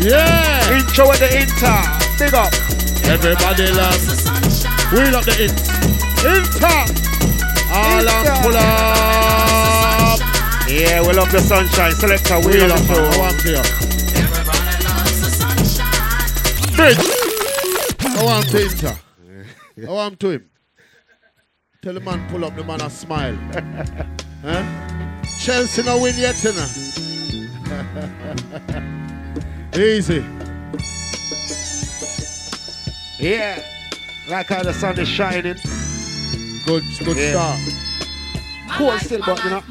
Yeah. Intro with the inter. Big up. Everybody love. Wheel up the int. Inter. All Inter. and pull up. Yeah, we love the sunshine. Selector, we Wheel love up, the. I show. want here. Bridge. I want to Inter. I want to him. Tell the man pull up, the man a smile. huh? Chelsea no win yet, you know. Easy. Yeah. Like how the sun is shining. Good, good Yeah. start. Cold still, but you know.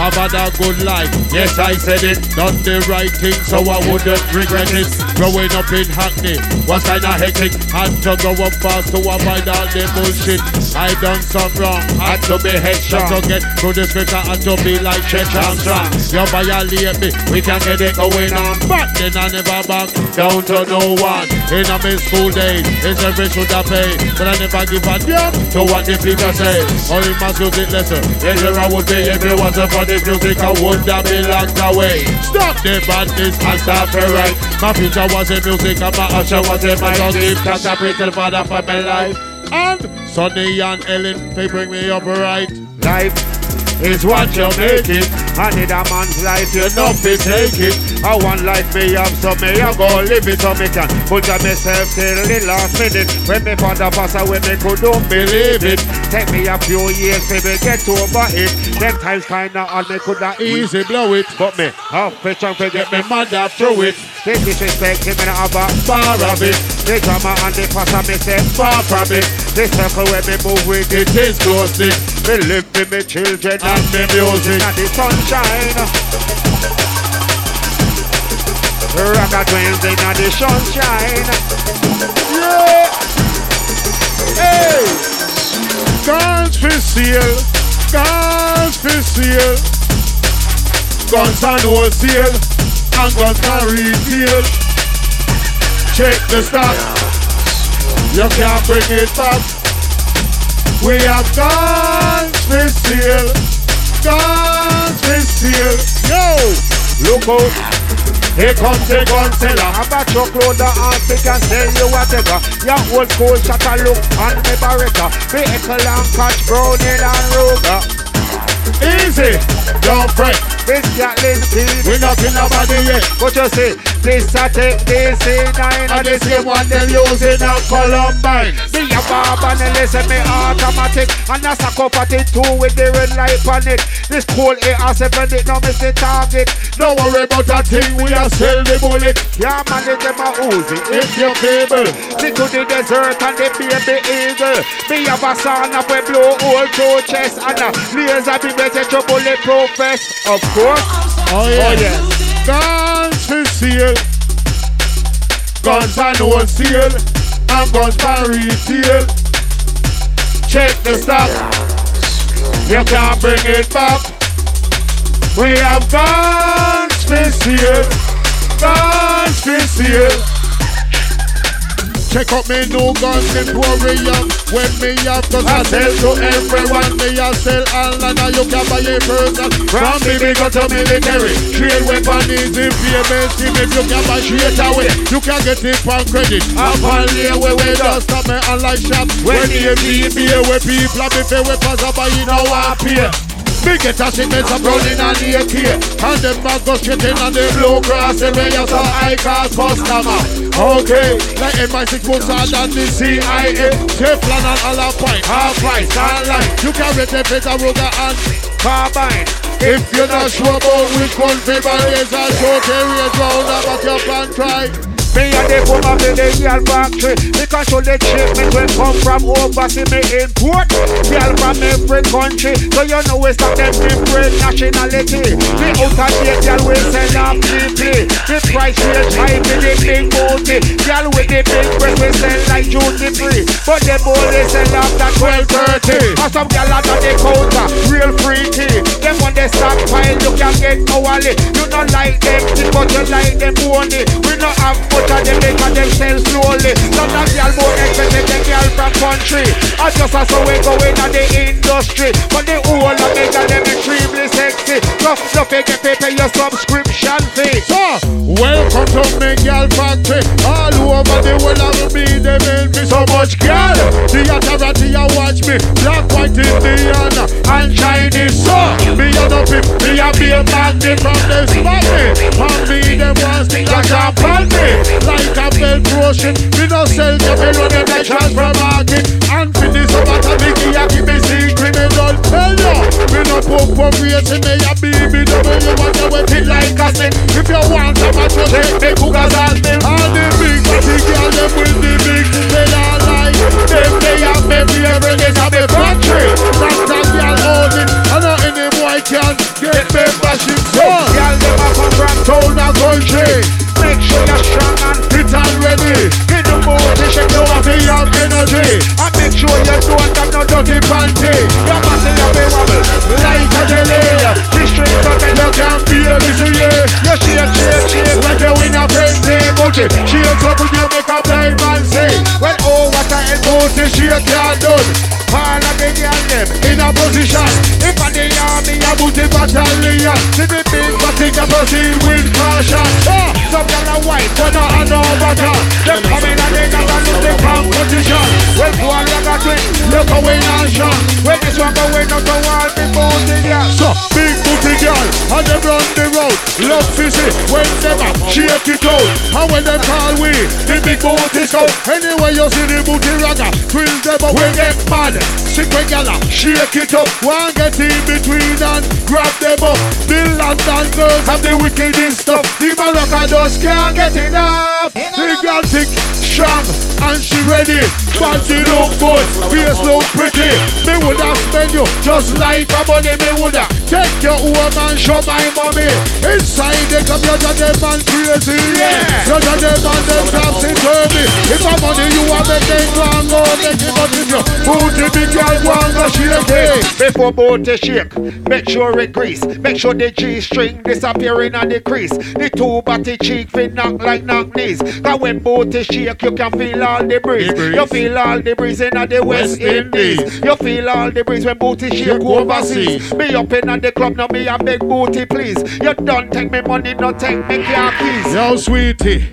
Have had a good life. Yes, I said it. Done the right thing, so I wouldn't regret it. Growing up in Hackney was kinda hectic. Had to go up fast to avoid all the bullshit. I done some wrong. Had to be headshot to get through the scripture. Had to be like Chet Armstrong. You violate me, we can get it going on. But then I never back down to no one. In a my school days, it's every should have paid. But I never give a damn to what the people say. Only my music lesson. Yes, here I would be it wasn't for the music, I have been locked away. Stop the badness and stop the right. My future was in music and my usher was in my dog. Give thanks I pray the Father for my life. And Sonny and Ellen, they bring me up right. Life is what you make it. I need a man's life, you know fi take it. I want life me have, so me I go live it so me can put on myself till the last minute. When me father pass away, me couldn't believe it. Take me a few years to me get over it. Them times kinda hard, me coulda Easy blow it. But me have to try to get me mother through it. They disrespect me, and I have a bar of it. The drama and the pastor me say far from it. The circle where me move with it is close. Me live with me children and me music and the sunshine. Ragga Twins in the sunshine. Yeah. Hey. Guns for sale. Guns for sale. Guns on wholesale. And guns on retail. Check the stock. You can't bring it back. We have guns for sale. Guns for sale. Yo. Look out. Here comes the gun seller. I'm a truckload of ass, they can sell you whatever. Your old school shot a look on me Beretta. Heckler and Koch Browning and Ruger. Easy. Don't fret. This Gatlin speed. We knocking nobody yet. What you say? This I take this in nine And the same one them using a Columbine. Me a barb and they listen me automatic And that's a suck up at it too with the red light on it This cool AR-7 it no miss the target Don't worry about that thing, we are sell the bullet. Yeah man it them a Uzi If you're feeble, Me to the desert and the baby eagle Me have a up we blow all through chest And a laser be better to bulletproof vest Of course oh yeah. Oh yeah Guns for sale, guns and wholesale, and guns for retail. Check the stock, you can't bring it back. We have guns for sale, guns for sale. Check out me new guns emporium When me have cause I sell to everyone Me a sell online and you can buy a person From the big to military. Trade weapon easy payment If you can buy straight away. You can get it from credit. And on lay where we just stop me online shop When the BB where people have me pay weapons I buy in our pay me get a shipment of running on the AK. And them a go straight in on the blue cross And we have some high class customer. Okay, like MI6 boots and than the CIA Teflon and all a point, half price, online You can rate the Peter Ruger and Carbine. If you're not sure about which one favor is A short area round about your plan try Me and the woman in the girl factory Because all the shipment will come from overseas Me import girl from every country. So you know we stop them different nationality. The out of date girl will sell off cheaply The price real high with the big booty. Girl with the big breast we sell like duty free But them only off that 1230 And some girl under the counter. Real freaky. Them on the stockpile. You can get hourly You don't like them. But you like them bony We not have much of them because them sell slowly Some of y'all more expensive than girl from country And just as we go in the industry But the whole of them girl them extremely fi get to pay your subscription fee. So, welcome to me girl factory. All over the world I will be they make me so much girl. The authority I watch me, black, white, Indian, and Chinese. So, me a no pip, me a be a magnet from the spot me. And me them want stick a jump on me. Like a bell ocean, me no sell the bill when them like transfer market. And for this matter, me give me secret, me don't tell you. Me no poke for racing, me a BBW, want to wet it like a snake. If you want some, I just take the cougars and them. All the big body girl, them with the big, they all like. Them they me favorite, it's a me factory. That's a girl hold it, and not any boy can get membership. So, Girl, them a come from town a country. Make sure you're strong You have energy. And make sure you don't have no dirty panty. Your muscle you be wobble Like a jelly. This string cut and You can feel this year. you shake, shake, shake. Like you win a frenzy. Booty. She a couple you make a blind man say. Oh, what a hell Booty she can't done. All of the girl them In a position. If I the army, A booty battalion. See the big body can proceed with caution. Ah, some girl are white When I know better. Them coming and they got a The little competition. Well, go on, you got it Look away now, Sean. When this one go in out the wall, the booty, yeah So, big booty girl, and they run the road. Love fizzy, whenever, shake it out. And when they call we, the big booty go. Anyway, you see the booty ragga, thrill them up, we get mad. Sick when gala, shake it up. One get in between and grab them up. The London girls have the wickedest stuff. The Morocco just can't get enough. The girl thick, strong, and she ready. Body look good, face look pretty. Me woulda spend you just like a money. Me woulda take your home and show my mommy. Inside the computer, them man crazy. Yeah, so that them man them topsy turvy. If a money you want make them go and go make it, but if you booty big girl go and go shake it. Before booty shake, make sure it grease. Make sure the G-string disappearing on the crease. The two body cheek fit knock like knock knees. Cause when booty shake, you can feel all the breeze. You feel all the breeze in the West, West Indies. You feel all the breeze when booty shake overseas. Me up in the club, now me a big booty, please. You don't take me money, no take me car keys. Yo, sweetie.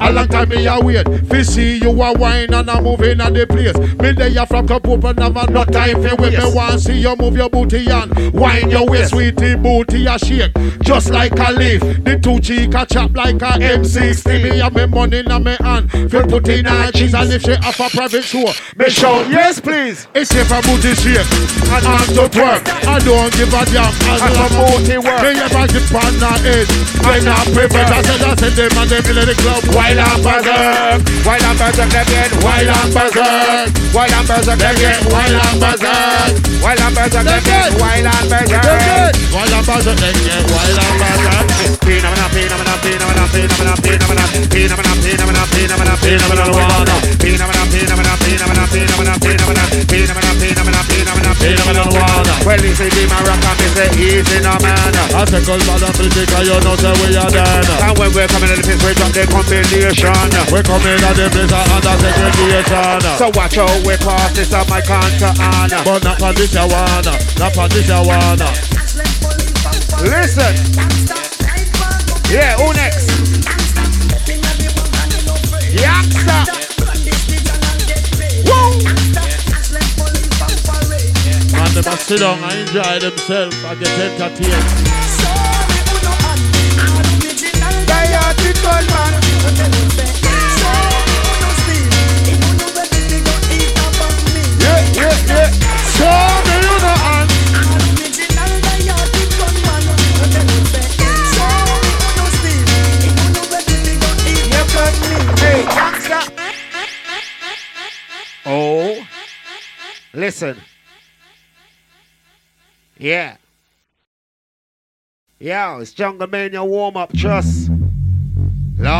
A long time me a wait Fi see you a wine and a moving at the place Me there you from cup open Never no time fi wait Me want see you move your booty and Wine your waist Sweetie booty a shake Just like a leaf The two cheek a chop like a M60 Me have me money in me hand Fi put in her cheese And if she have a private show. Me shout Yes, please. It's if a booty shake And arms to twerk I don't give a damn. As As long booty work. me ever on her head. When I prevent I said I said them and them in the club. Wild and berserk, wild and berserk, get Wild and berserk wild and berserk, They they get get wild and berserk wild and berserk, they They get get- wild and berserk. Wild and berserk get wild and berserk Phenomena, phenomena, phenomena, phenomena, phenomena, phenomena, phenomena, phenomena, Man. Say, man, I'm you say we are done. And when we're coming in the place, we drop the combination. We come in at the place under segregation. So watch out, we pass this on my counter on. But not for this, you wanna, not for this, you wanna. Listen. Yeah, who next? Youngster. Woo! Man them a sit down and enjoy themselves And get entertained They are the good man. Yeah, yeah, yeah. So Oh. Listen. Yeah. Yo, it's Jungle Man, your warm up trust. Lord.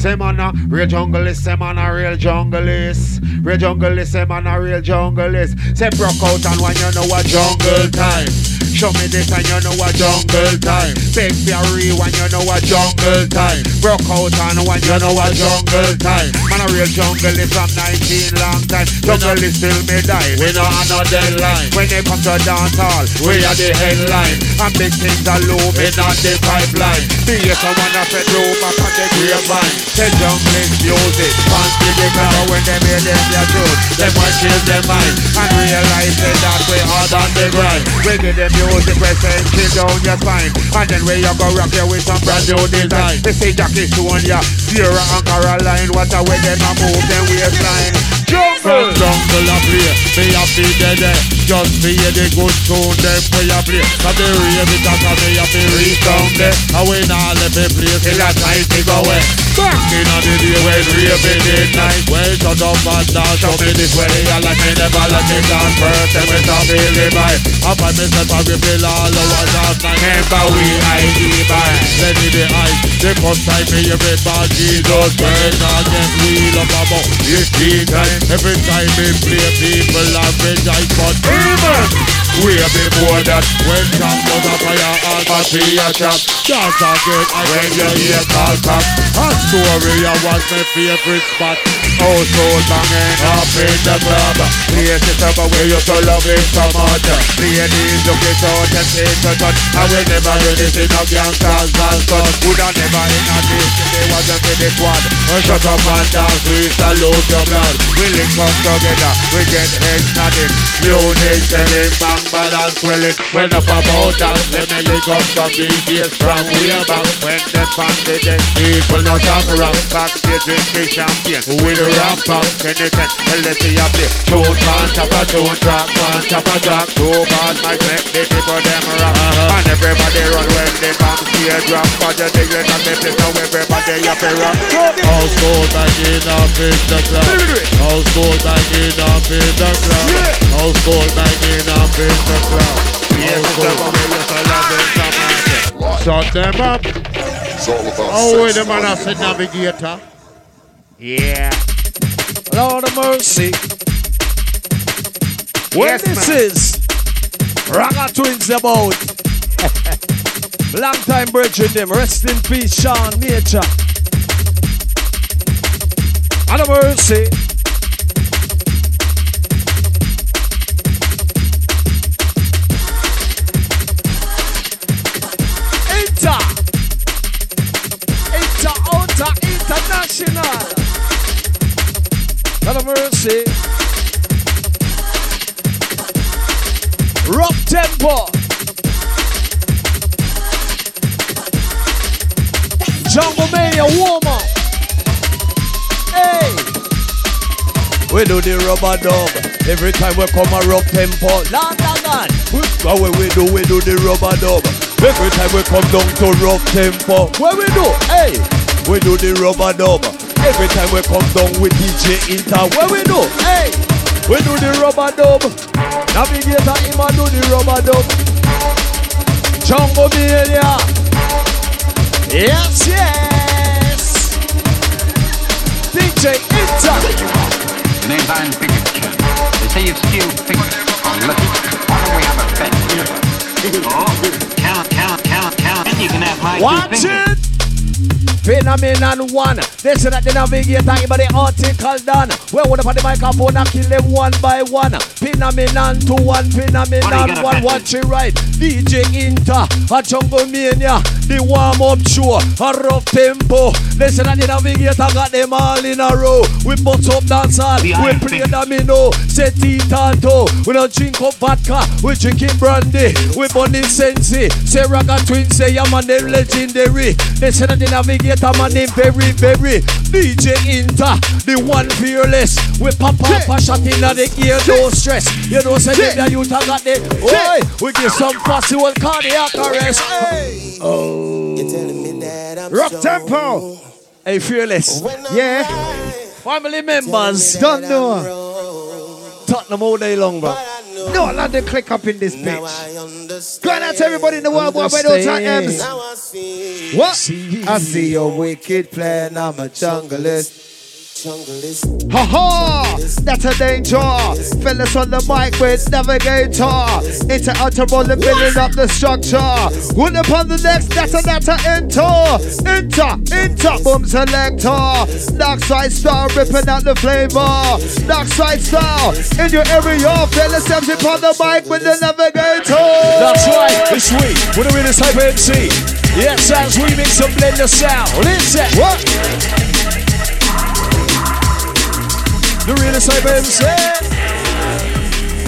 Say man a real junglist, say man a real junglist. Real junglist, say man a real junglist. Say broke out and when you know a jungle time. Show me this and you know a jungle time. Big Fury when you know a jungle time. Broke out on when you know a jungle time. Man a real jungle is from 19 long time. Jungle is still me die. We not on no deadline. When they come to dance hall, we are the headline. And big things are looming on the pipeline. Be someone up and do back on the grapevine. The jungle is music. Fancy the crowd when they made them their truth. They might change their mind and realize that we hard on the grind. We give them music, we say chill down your spine. And then we you go rock you with some brand new design. They say Jackie Sonia, Sierra and Caroline. What a way them a move them waistline. Jungle, jungle a play, me a feel dead there. Just feel the good tune them we a play. Cause the rave it a come me a feel reach down there. And eh. we not left the place till a time to go away. Back in on the day when rave it is night. When shut up and dance, show me this way. I like me never let me dance first. Then we stop feeling by. I find myself a all. Remember we ID by. Let me the eyes, the first time me it by Jesus. Burn again, wheel up about 15 times. Every time me play, people have rejoice, but Amen. Way before that, when Trump was a fire, all but be a trap. Dance again, and when you hear call back, a story I was my favorite spot. Oh, so banging Up in the club, Place it up where you so love it so much Ladies look it out and take touch I will never do this in a gangsters and such. Would have never in a this if they wasn't for squad Oh, Shut up and dance, we salute your blood. We link up together, we get heads nodding Music selling, bang balance swelling. When up about that, let me lick up some DJs from way back. When them from the dead People not talk around. Backstage drink the champagne With a rap they can tell us see a play Tune man, chop a tune, track man, chop a track. Two bars might make the people them rock Uh-huh. And everybody run when they come stage drop But the thing is that they play so everybody have to rock House gold back in up in the club. House gold back in up in the club. House gold back in up in the club. Yes, House it's gold. about me, yes, I love it, come on Shut them up. It's all about Oh, wait sex, a minute, I money, said navigator. Yeah Lord of mercy. What Yes, this man. is Ragga Twins about. Long time bridge with them. Rest in peace, Sean Nature. Lord of mercy. Inter. Inter, outer, international. Lord of mercy. Rough tempo. Jungle Mania warm up. Hey. We do the rubber dub. Every time we come a rough tempo. Land. We, what we, do, we do the rubber dub. Every time we come down to rough tempo. What we do? Hey. We do the rubber dub. Every time we come down with DJ Inter. What we do? Hey. We do the rubber dub. Navigator him a do the rubber dub. Jungle Mania. Yes, yes. DJ Inter. Name's Iron Figure They say you've skilled fingers on lucky. Why don't we have a bet? Oh, count, count, count, count. And you can have my Watch two fingers. it. Phenomenon one. They say that the navigator about the article done. Where would on the microphone and kill them one by one. Phenomenon two one, phenomenon one. Watch it right. DJ Inter, a jungle mania, the warm up show, a rough tempo. They say that the navigator got them all in a row. We bust up dance hall, we play domino, set it. We don't drink up vodka, we drinking brandy, we burning sensi. Say Ragga Twin, say yeah man, they legendary. They say that the navigator man, they very, very. DJ Inter, the one fearless. We pop up a shot in the ear, no stress. You know, say them the youth have got the, oi, we give some fussy old cardiac arrest. Hey, oh. Rock tempo. Hey fearless. Yeah. Family members, Don't know Tottenham all day long, bro. No, let them click up in this bitch Going out to everybody in the world What about those Understand. times What? I see your wicked plan I'm a junglist Ha ha! That's a danger. Fellas on the mic with navigator. Into outer rolling, building up the structure. One upon the next, that's a that's a enter. Enter, enter, boom selector. Dark side style, ripping out the flavor. Dark side style in your area. Fellas steps upon the mic with the navigator. That's right, it's sweet. With a really type MC. Yes, as we mix and blend the sound. Listen. What? The real type MC.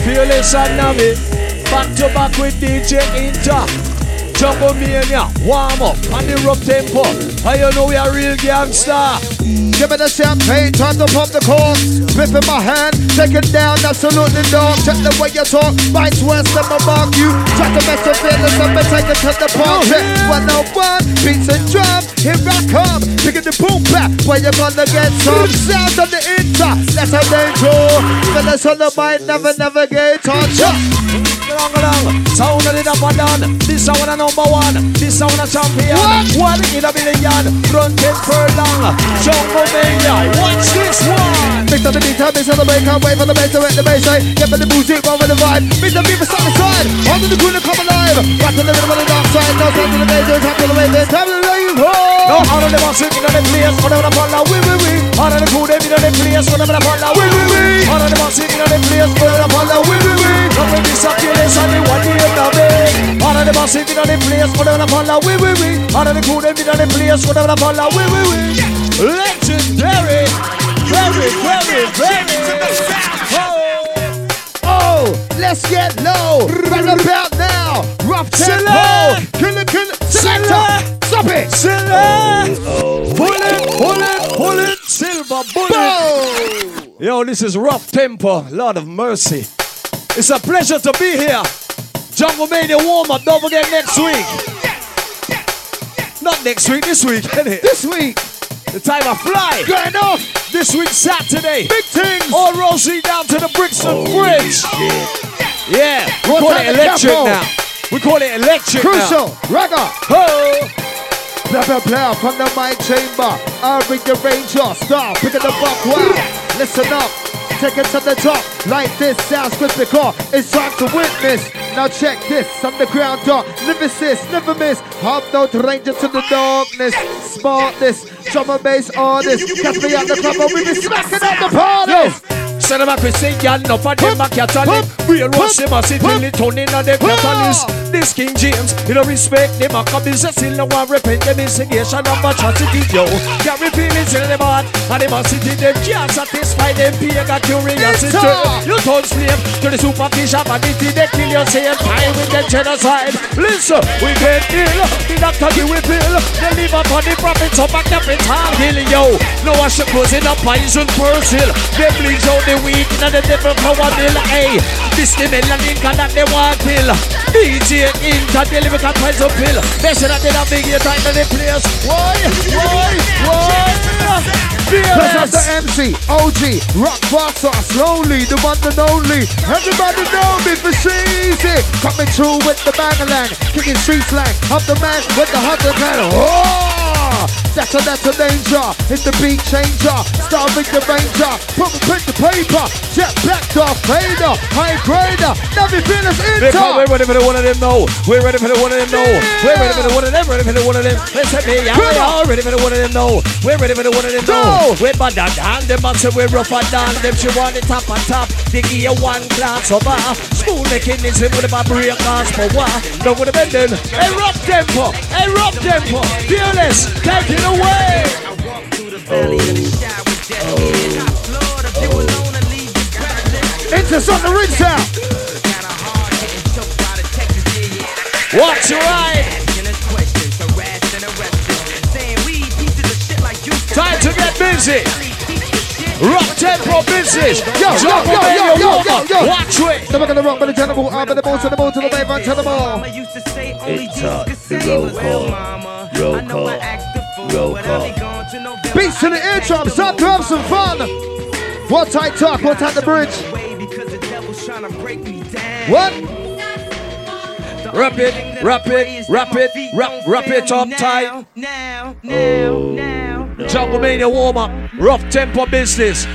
Fearless and Nami. Back to back with DJ Inter. Jungle Mania, warm up on the rough tempo. How you know we are real gangster? Give me the champagne, time to pump the cork. Spliff in my hand, take it down, absolutely dog. Check the way you talk, bites worse than my mark you. Try to mess with feelings, me take it to the park. Oh, Check 101, beats and drum, here I come. Picking the boom back, where you gonna get some sound on the inter. That's how they go. Fellas on the mind, never, never get touched. Long, long, sound of the number done. This sound a number one. This sound a champion. What? One in a million. Run ten furlong. Jungle Mania. Watch this one. Mix up the beat, mix up the break, can't wait for the bass to hit the bass line. Get for the music, run with the vibe. Mix the beat, start the side. On to the to come alive. Back to the rhythm of the dark side. No to the no time to the. It's time to go. No, of them are sitting on the place. Whatever the follow, we, we, we. Of the crew, they be on the place. Whatever the follow, we, we, we. All of them are sitting on the place. Whatever the follow, we, we, we. Come with this, up here, and the one here, now, big. All of them are sitting on the place. Whatever the follow, we, we, we. Of the crew, they be on the place. Whatever the follow, we, we, we. Legendary. Very, very, very. Oh, oh, let's get low. Right about now. Rough tempo. Select. Kill it, kill it. Selector. Stop it. Silver. Pull it, pull it, pull it. Silver bullet. Yo, this is rough tempo. Lord of mercy. It's a pleasure to be here. Jungle Mania warm up. Don't forget next week. Oh, Not next week, this week, innit? This week, The time I fly. going off. This week, Saturday. Big things. All Rosie down to the Brixton oh, Bridge. Yeah, we What call it electric now. We call it electric now. Crucial. Ragga. Oh. Blah blah blah from the mic chamber. I'll bring the ranger. Stop. Pick up the buck. Wow. Listen up. Take it to the top. Like this sounds because it's time to witness. Now check this. Underground dark. Lyricist. Never miss. Never miss hop no ranger to the darkness. Smartness. Drum and bass artist. Catch me at the club we be smacking at the party. Send them a Christian, no for them a Catholic. Real watch them a sit the tone in a them catalyst. This King James, you don't respect them a business still no one repent them instigation of atrocity, yo. Carry feelings in them heart, and them a sit in them can't satisfy them pagan curiosity. You turn slave to the superficial vanity, they kill you, say time with the genocide. Listen, we get ill, the doctor give we pill, they live upon the profits of a capital hill, yo. No one should close in a poison person. They bleach out the weak and the devil power bill, hey. This the melanin can that they want pill. DJ Inter, they live a poison pill. They said that they don't big your time in the place. Why? Why? Why? Cause I'm the MC, OG, rock boxer, slowly, the one and only. Everybody know me for easy. Coming through with the bangalang, kicking street slang. I'm the man with the hunter kind Oh! That's a, that's a danger. It's the beat changer. Start with the ranger. Put print the paper. Jet black Darth Vader. High grader. Navi Venus Because we're ready for the one of them now. We're ready for the one of them now. We're ready for the one of them. Ready for the one of them. Listen me, yeah, we are ready for the one of them now. We're ready for the one of them now. We're bad and down. Them man say we're rough and down. Them she want the top and top. They give you one glance over. Smooth making this with a break cause for what? No would have been then. A rough tempo. A rough tempo. Fearless. Take it away. Inter's on the ring sound. Watch your right. Time to get busy. Rock tempo business. Yo, yo, Jump yo, yo, yo, yo, yo. Watch it. Never gonna rock, but the general, uh, I'm the ball to the ball to the wave, and tell them all. It's uh, time to roll call. Roll call. Roll call. Beats to the eardrums, time to have some fun. What tight talk, what at the bridge? What? Rap it, rap it, rap it, rap, rap it up tight. Now, now, now. no. Jungle Mania warm up, rough tempo business.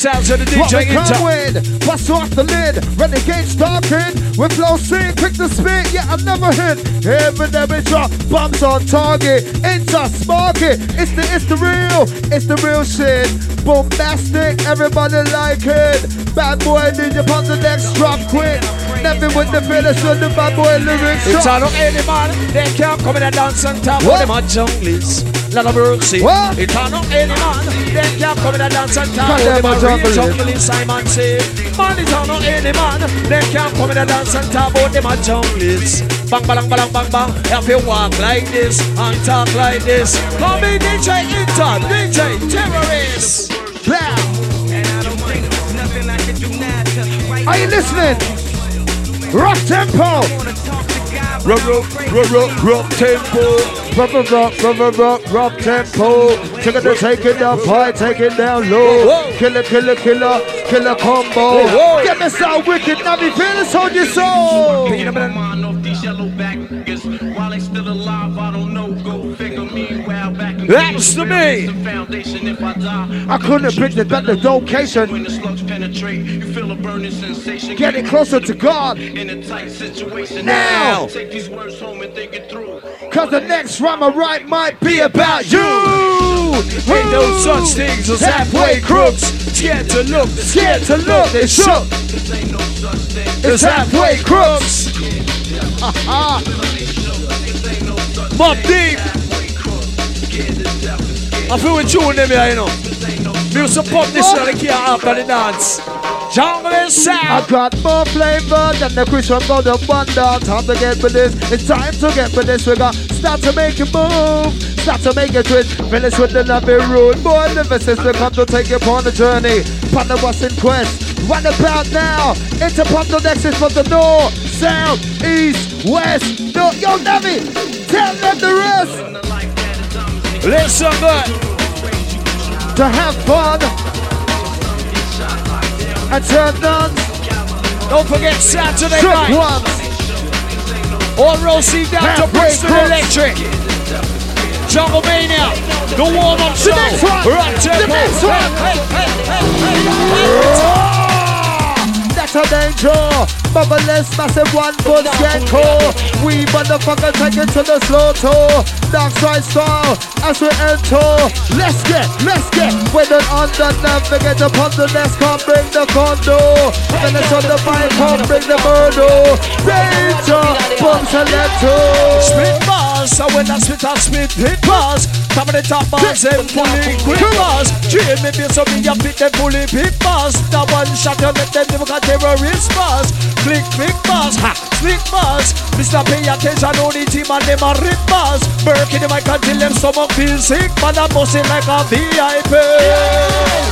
Sounds of the What we DJ Inter. with, bust off the lid, renegade stalking, with flow sick, quick to spit, yeah, I never hit. Every every drop, bombs on target, Inter, spark it, it's the, it's the real, it's the real shit. Bombastic, everybody like it. Bad boy, ninja on the next drop quick. Never with the finish on the bad boy lyrics. It's all of any man, they can't come in and dance on top What? of them on junglies. Lot of mercy. What? It's all any man, they can't come in and dance on top of them on real junglies. Simon say, man, it's all of any man, they can't come in and dance on top of them on junglies. Bang, bang, bang, bang, bang. If you walk like this and talk like this, call me DJ Inter, DJ Terrorist. Blah. Are you listening? Rock tempo. Rock, rock, rock, rock, rock tempo. Rock, rock, rock, rock, rock, rock, rock tempo. Take it, take it down high, take it down low. Whoa. Killer, killer, killer, killer combo. whoa. Get me so wicked, now me feel this on your soul. Peanut butter. Mind off these yellow back niggas. While they still alive, I don't That's to me. the if I couldn't pick the better location. When the slugs penetrate, you feel a burning sensation. Getting closer to God. in a tight situation. Now. take these words home and think it through. Cause the next rhyme I write might be about you. Ain't no such things as halfway crooks. Scared to look, Scared to look, they shook. It's halfway crooks. Mobb Deep. I feel in them here, you know. Music pop this I can't after the dance. Jungle and I got more flavor than the Christian Golden Wonder. Time to get with this. It's time to get with this. We got start to make it move. Start to make it twist. Finish with the lovely road. Boy, the sister come to take you upon the journey. Partner was in quest. Run about now. Into pop the nexus for the north, south, east, west. No, yo, Navi, tell them the rest. Listen good. To have fun. And turn on. Don't forget Saturday Trick night. ones. All Rosie down to crooks. Electric. Jungle Mania. The warm up show. next one. Rock The next one. Hey, hey, hey. That's a danger. Bubbleless, massive one gecko. We motherfucker take it to the slow toe. Dark side style as we enter. Let's get, let's get. With an under navigate upon the nest, come bring the condo. Then it's on the bike, come bring the murder. Danger, boom selector. Split bars, so when I spit, I spit hit bars. Top of the top bars and fully quick bars. Train me so me a fit them fully big bars. The one shot you let them never got terrorist bars. Click big bars, ha, slick bars. Mr. Pay attention, only team and them a rip bars. Burk in the mic until them stomach feel sick. Man, I bust it like a VIP.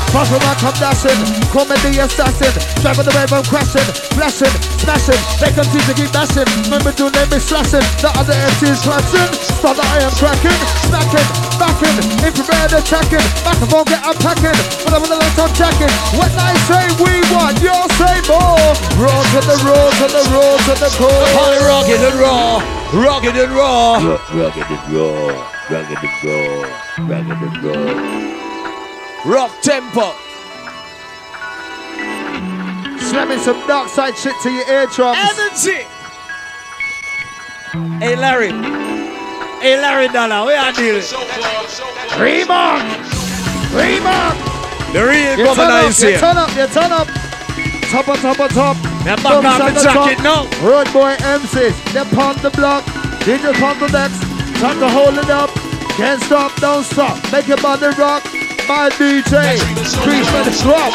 Fast from my come dashing, comedy assassin, driving the wave I'm crashing, flashing, smashing, they continue to keep bashing, remember to name me slashing, the other MCs clashing, so that I am cracking, smacking, backing, infrared attacking, microphone get unpacking, but I'm on the left I'm jacking, when I say we want, you'll say more, roll to the roll to the roll to the core. Holly rugged and raw, rugged and raw. Ru- rugged and raw, rugged and raw, rugged and raw. Rock tempo. Slamming some dark side shit to your eardrums. Energy. Hey Larry. Hey Larry Dollar, where are you? Remarc! Remarc! The real You turn governor up, is you here. turn up, you turn up. Top on top on top. Me back Thumbs off on the the top. jacket now. Road boy MCs, they pound the block. DJ pound the decks. Time to hold it up. Can't stop, don't stop. Make your body rock. My DJ. Creep and drop.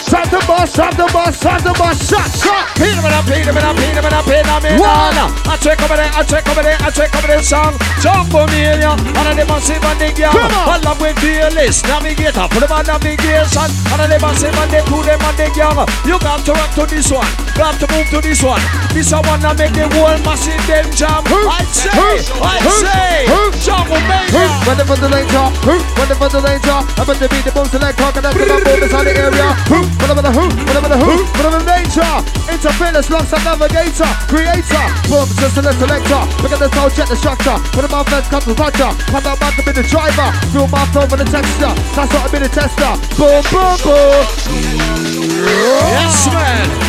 Shot the boss, shot the boss, shot the boss, shot, shot. Pin him up, pin him up, pin him up, pin him in. One. I check over there, I check over there, I check over there song. Jumbo Mania, and I never see my nigga. Come on. Along with fearless navigator, put them on navigation. And I never see my nigga, put them on the gang. You got to rock to this one, got to move to this one. This one that make the whole massive them jam. I say, I say, Jumbo Mania. Ready for the danger, ready for the danger. I'm about to beat the boom select talk and I'm gonna move inside the area. Hoop, whatever the who, whatever the who, whatever the nature. Interference, locks and navigator. Create later. Boom, just a selector. Look at the soul, check the structure. When the mouth comes to Roger. Come out, man, to be the driver. Feel my flow for the texture. That's what I be the tester. Boom, boom, boom. Yes, man.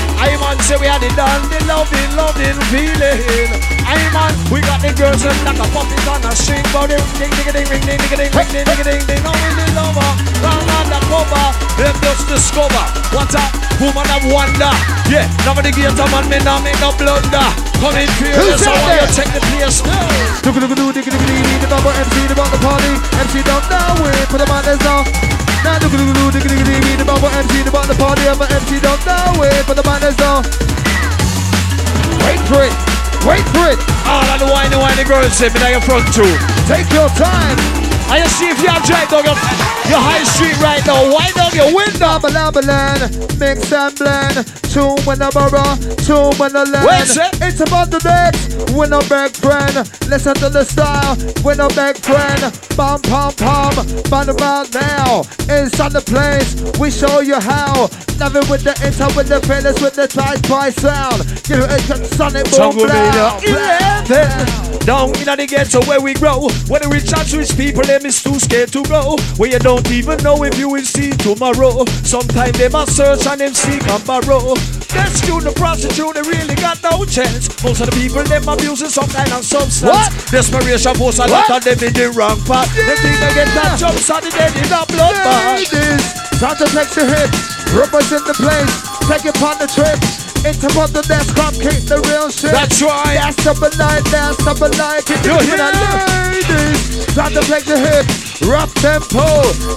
Say we had the done, the loving, loving feeling. I man, we got the girls and like a puppet on a string, but ding ding ding ding ding ding ding ding ding ding ding ding ding. Now we the lover, round on the cover. Them just discover what a woman of wonder. Yeah, now the gate a man, me now make no blunder. Come in fearless, I want you take the place now. Look at the do, dig, dig, dig, dig, the number MC, the the party. MC don't know it, put them on there's no. Now look at the do, dig, dig, dig, dig, the number MC, the the party. I'm an MC don't know it, put them on there's no. Wait for it, wait for it. All of the whiny, whiny girls say me now your front too. Take your time. I just see if you have drive down your, your high street right now. Wind down your window. Babalabalan, mix and blend. Two when I borrow, two when I land. Wait. It's about the next. When I beg friend, listen to the style. When I beg friend, bum pum pum, bum about now. Inside the place, we show you how. Love it with the intro, with the feelings, with the twice twice sound. Give it a sonic boom, blow, Eleven. Down in the ghetto where we grow, where the rich and rich people them is too scared to go. Where you don't even know if you will see tomorrow. Sometimes they must search and them seek and borrow. You, the prostitute, they really got no chance. Most of the people them abusing some kind of substance. What? Desperation force a lot of them in the wrong path. They think they get that jump on the dead in a bloodbath. Time to flex your hips. Represent the place. Take it on the trip. Interrupt the desk, come kick the real shit. That's right. That's number nine, that's number nine. Keep it ladies. Try to break the hip. Rough tempo.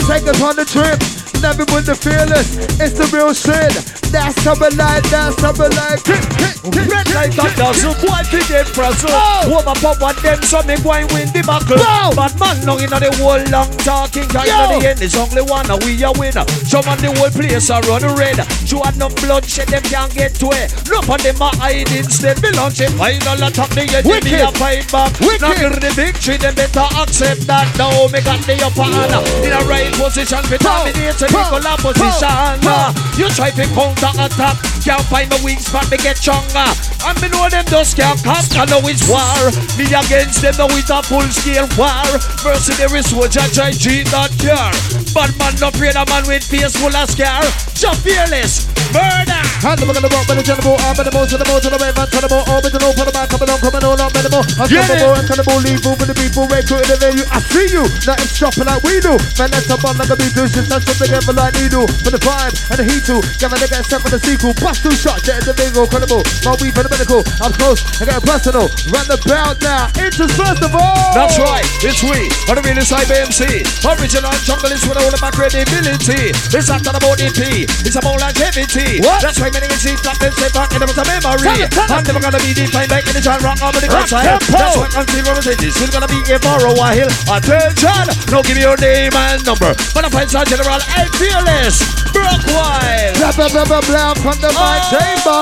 Take it on the trip. Never with the fearless. It's the real shit. That's the light, that's the hit, hit, Red light hit. and dazzle, boy fi get frazzle Oh. Woman pop one them so me go and win the Wow. Bad man long inna the whole long talking Cause Yo. inna the end it's only one and we a winner Some of the whole place a run red You had no bloodshed them can't get to it None of them a hide instead Me launch it final attack the enemy a fight back Wicked. Now the victory them better accept that Now oh, me got the upper hand. In a right position Pow. dominate the opposition. Pow. You try to counter attack Can't find my weak spot me get stronger. And me know them just can't conquer Now it's war. Me against them now it's a full scale war Mercenary soldier try cheat that care Bad man no afraid a man with face full of scar Just fearless Murder. On the boat, but the general, I'm in the most of the most of the way, man, turn the boat, orbit the rope, the man, coming on, coming on, I'm in the boat. I'm coming on, I'm coming on, leave, moving the people, the venue. I see you, nothing stopping like we do. Man, that's a bun like a beat, just touch something together like do. For the vibe and the heat too, a nigga a step for the sequel. Bust two shots, get in the bingo, credible. My weed for the medical, I'm close, I got a personal. Run the bout now, into first of all. That's right, it's we, on the really side MC. Original junglist with all of my credibility. It's not about the P, it's about longevity. What? That's why many can see flap them, say back, and it was a memory. Tell it, tell. I'm never gonna be defined back in the genre of the Rock outside. tempo. That's why I'm still gonna be here for a while. Attention, no give me your name and number. But I find Sir General and Fearless, Brock Wild. Blah blah blah blah blah from the mic chamber.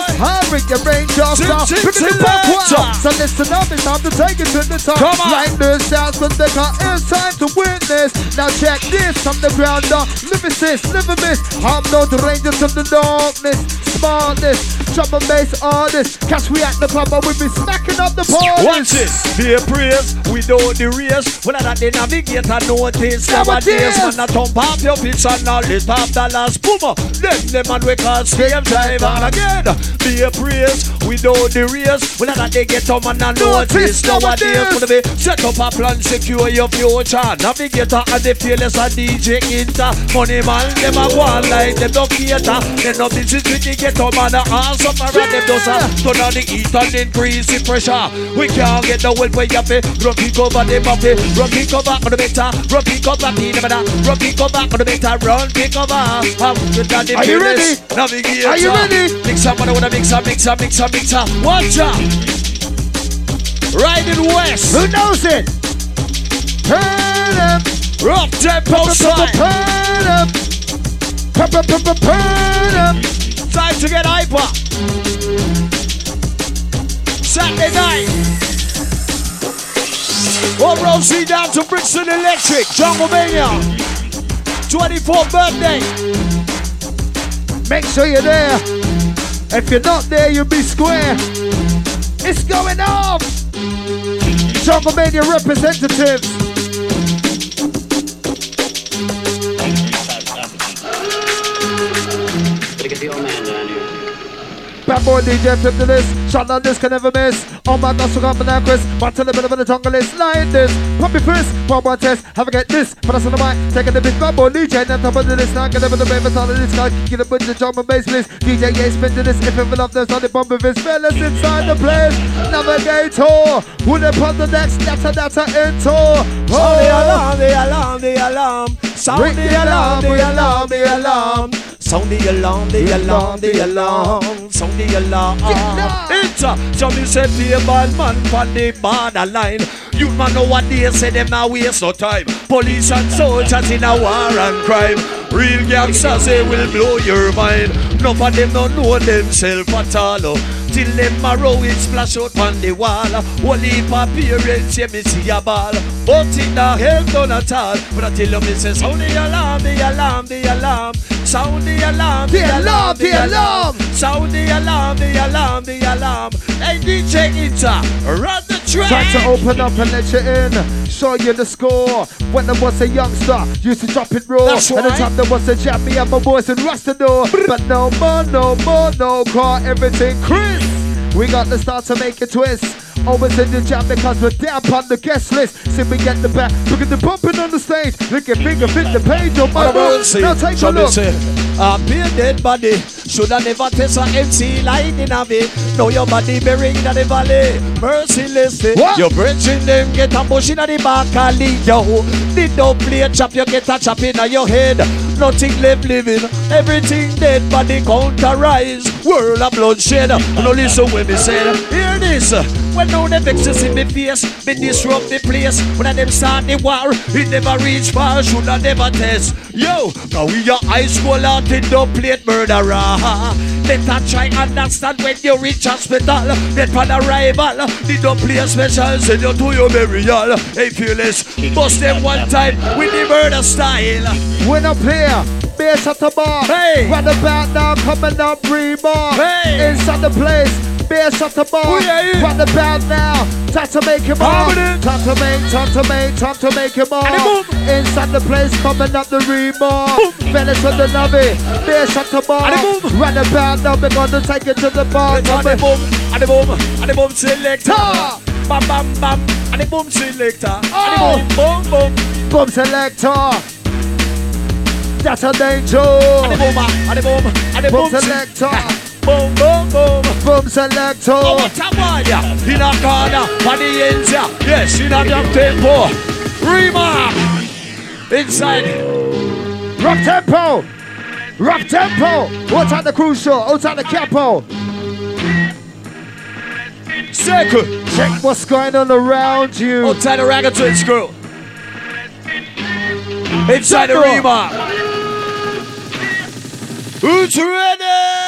Bring your range off now. sit, it sit, back sit. one. So listen up, it's time to take it to the top. Come on. Like the sounds from the car, it's time to witness. Now check this from the ground up. Never miss, never miss. I'm not the rangers of the darkness. Smartness, and bass artist. Catch we at the club but we be smacking up the party. Watch it, be a praise, we know the race. When I not the navigator notice Nowadays. nowadays, man, I thump up your pitch and all lit up the last boomer. Them them man we call same time and again. Be a praise, we the race. When I not the ghetto man, I notice nowadays. Gonna be set up a plan, secure your future. Navigator and the fearless and DJ Inter. Money man, them a go on like them no cater. Them no business with the ghetto man, a ass up around them does a turn on the heat and increase the pressure. We can't get the well where you fi Run pick over the buffy, run pick over on the better, run pick over the better, run pick over on the better, run pick over. I'm good at the Are you ready? Navigator. Are you ready? Mix up, wanna mix up, mix up, mix up, mix up. Watch out. Riding west. Who knows it? Turn up. Rock tempo side. Turn up. Turn up. Time to get hyper. Saturday night. One roll see down to Brixton Electric, Jungle Mania. 24th birthday. Make sure you're there. If you're not there, you'll be square. It's going on. Jungle Mania representatives. the old man Bad boy DJ flip to this. Shot on this can never miss. Oh my gosh, so got banana Chris. But to the bit of the jungle is like this. Your fist, pump one test. Have a get this. Put us on the mic. Taking the big bad boy DJ. And top of the list. Now get over the baby. All of this guy. Get a bunch of drum and bass list. DJ yeah, spin to this. If ever love this on the bump of his fellas inside the place. Navigator. Who they put the next? That's a that's a intro. Oh, the alarm, the alarm, the alarm. Sound the alarm, the alarm, the alarm. Sound the alarm, the alarm, the alarm. Sound the alarm. It's a so me say be a bad man from the borderline. You man nowadays say them now waste no time. Police and soldiers in a war and crime. Real gangsters they will blow your mind. None of them don't know themselves at all. Till them arrow it splash out on the wall. Only heap of parents yeah me see a ball. But in the hell done at all. But I tell you me say sound the alarm, the alarm, the alarm. Sound the alarm, The alarm, the alarm. Sound the alarm, the alarm, the alarm. Hey DJ Inter, run the track. Try to open up and let you in. Show you the score. When I was a youngster, used to drop it raw. That's At the right. time there was a jam, me and my boys in Rustador. But no more, no more, no car, everything Chris. We got the start to make a twist. Always in the jam because we're down on the guest list. See me get the back, look at the bumping on the stage. Look at finger fit the page on my road. Now take a look. A bare dead body should I never test a MC line in a bit. Know your body buried in the valley. Merciless. What? Your brethren them get a bush in the back alley. Yo, did don't play a chop, you get a chop in your head. Nothing left living, everything dead body counterize. World of bloodshed. No listen when me say, hear this. When now the vexes in me face, me disrupt the place. When I them start the war, it never reach far, should I never test. Yo, now we are high school out in the plate murderer. Let her try understand when you reach hospital. Get for the rival, the don't play special, send you to your burial. Hey, fearless, bust them one time with the murder style. When I play, bass at the bar. Hey. Right about now, coming up, rebar. Hey. Inside the place, bass at the bar. Yeah. Right about now, time to make him on. Permanent. Time to make, time to make, time to make him. It boom. Inside the place, coming up the rebar. Fellas with the nubby, bass at the bar. And it boom. Right about now, we're gonna take it to the bar. And the boom, and the boom, and the boom selector. Bam, bam, bam, and the boom selector. Oh. And the boom, boom, boom. Boom selector. That's a danger. And the boom, and the boom, and the boom selector. Boom, boom, boom. Boom selector. Oh, what a warrior in a corner for the ends, yeah. Yes, in a damn tempo. Remarc inside. Rock tempo! Rock tempo! Outside the crucial, outside the capo. Circle. Check what's going on around you. Outside the ragaton screw. Inside the Remarc. Who's ready?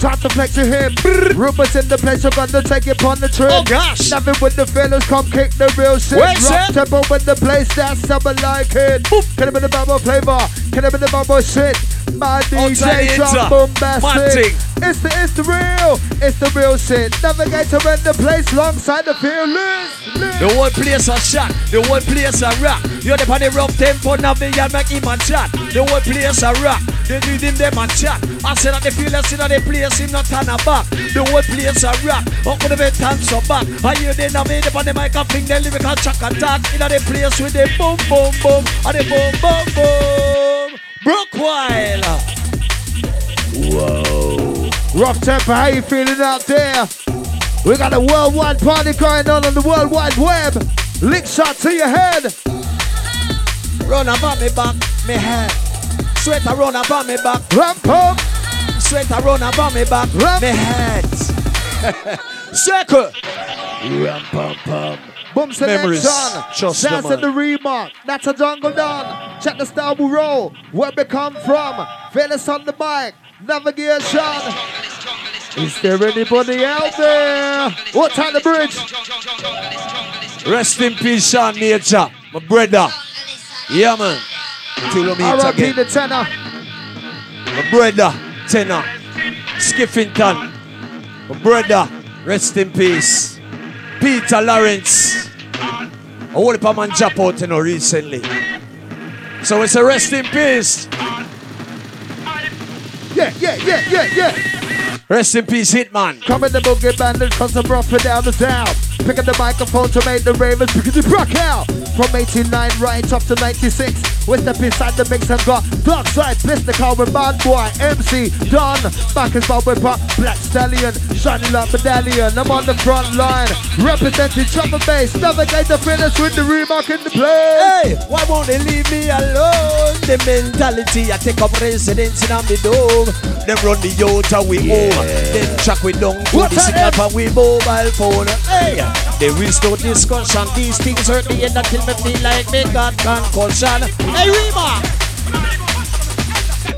Time to flex your hip. Rumors in the place, you're gonna take it on the trip. Oh gosh. Nothing with the fellas, come kick the real shit. Rock tempo in the place, that's something like it. Can it be the bubble flavor? Can it be the bubble shit? My DJ drum bombastic. It's the it's the real, it's the real shit. Navigator in the place, alongside the fearless. The whole place a shot, the whole place a rock. You're the the rough tempo, now me and make him a chat. The whole place a rock, the rhythm them a chat. I said that the feelers in the place, him not turn a back. The whole place a rock, how could have turn so back? I hear them now me on the mic and fling the lyrical track attack. In the place with the boom, boom, boom, and the boom, boom, boom. Brookwile. Whoa. Rough temper, how you feeling out there? We got a worldwide party going on on the World Wide Web. Lick shot to your head. Run about me back, me head. Sweat a run about me back, Ramp up. sweat a run about me back, Run. me head. Circle. Ram pam pam. Boom Memories, selection. just the That's in the Remarc. That's a jungle down. Check the style we roll. Where we come from. Fellas on the mic. Navigation. Is there anybody out there? What time the bridge? Rest in peace, Sean Major, my brother. Yeah, man. Till we meet R.I.P. again. the tenor. My brother, Tenor. Skiffington. My brother, rest in peace. Peter Lawrence. I whole man jump out you know recently. So it's a rest in peace. Yeah, yeah, yeah, yeah, yeah. Rest in peace, Hitman. Come in the boogie bandit, cause I'm rough down the town. Pick up the microphone to make the ravens pick the rock out. From 89 right up to 96. With the beside the mix and got dark side, bliss the car with bad boy, MC, Don, back is Bob with Black Stallion, shining like medallion. I'm on the front line, representing drum and bass, navigate the finish with the Remarc in the play. Hey, why won't they leave me alone? The mentality I take up residence in the dome. Them run the and we home. Then track we down to What the signal for we mobile phone. Hey, there is no discussion. These things hurt me and until me feel like me got concussion. Hey, Rima.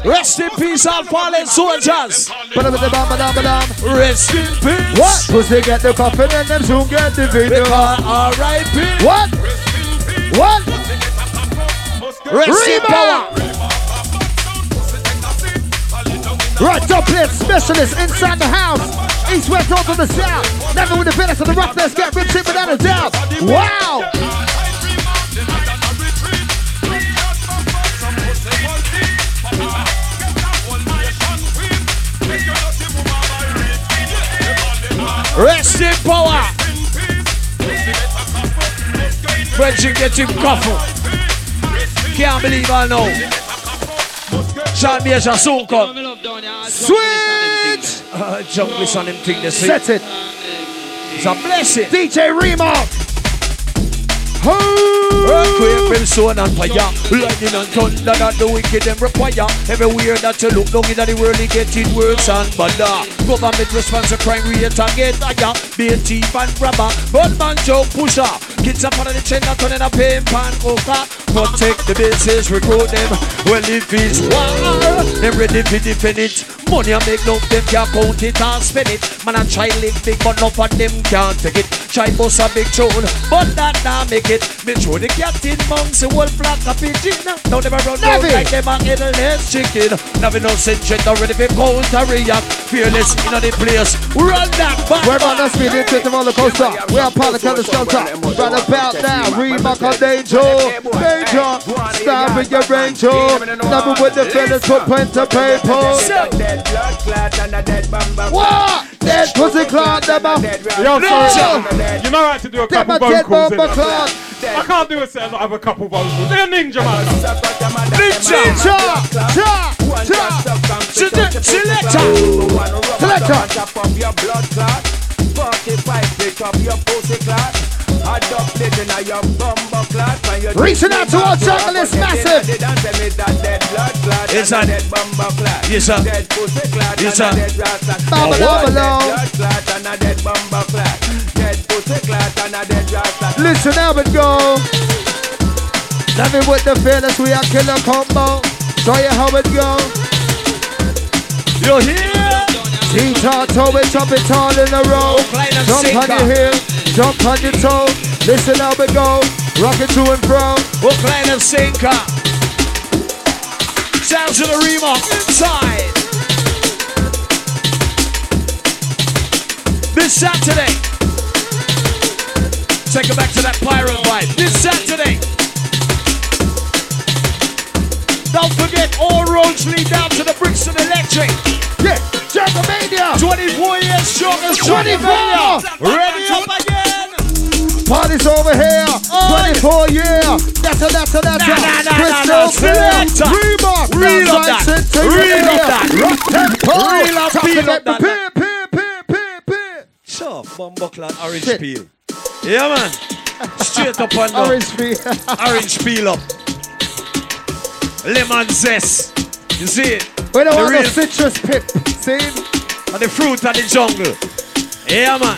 Rest in peace, all fallen soldiers. Rest in peace. What? Pussy get the coffin and them soon get the video. R.I.P. What? What? Rest in power. Right, top plate specialist inside the house. East, west, north, and the south. Never with the business of the roughness, get rich shit without a doubt. Wow! Rest in power. Frenchie get him coffin. Can't believe I know. Sean Major soon come. Switch! Uh, jungle on him thing this Set it. It's a blessing. DJ Remarc. Earthquake, brimstone and fire Lightning and thunder that the wicked them require Everywhere that you look down in the world it getting worse and badder Government response to crime rate and get higher Be a thief and robber But man joke pusher Kids up on the chain that turning a pain pan hooker Protect the bases, recruit them. Well if it's war Them ready to defend it. Money I make no them can't count it and spend it. Man I try live big but none of them can't take it. Try bust a big tune but that not make it. Me throw the cat in monks a whole flock of pigeon. Now them a run round like them a headless chicken. Now we no send jet ready for counter react. Fearless in the place. Run that back. We're on the speed into the roller coaster. We are part of the shelter. Right about now, Remarc on danger. Danger. Stop with your ranger. Never with the feathers put pen to paper. What? Dead pussy clot, them a Yo, No. sorry. You know how to do a couple a dead vocals. bomber innit? I can't do a set and not have a couple vocals. They're ninja man. Ninja. Cha. Cha. Selector Selector. Reaching out to our jungle is massive. Yes sir Yes sir Yes sir Baba Baba Listen up and go. Love it with the fearless, we are killer combo. Show you how it go. You hear? T-top, toe it, jump it all in a row. Jump on sinker. your heel, jump on your toe. Listen how it go. Rock it to and fro. We're playing a sinker. Sounds of the Remarc inside. This Saturday. Take it back to that pirate vibe. This Saturday. Don't forget, all roads lead down to the Brixton Electric. Yeah, Jackamania. 24 years strong as 24. Ready up. Party's over here. 24 year. That's a, that's a, that's a. Nah, nah, nah, Crystal nah, nah. clear. Reebok. Reel up that. sit to your Reel up that. Rock tempo. Reel up, peel up that. pin, pin, pin, pin, pin. Sure, Bumbleclad orange Shit. peel. Yeah, man. Straight up and down. Orange tree. Orange peel up. Lemon zest. You see it? We don't The want no real- citrus pip. See? And the fruit of the jungle. Yeah, man.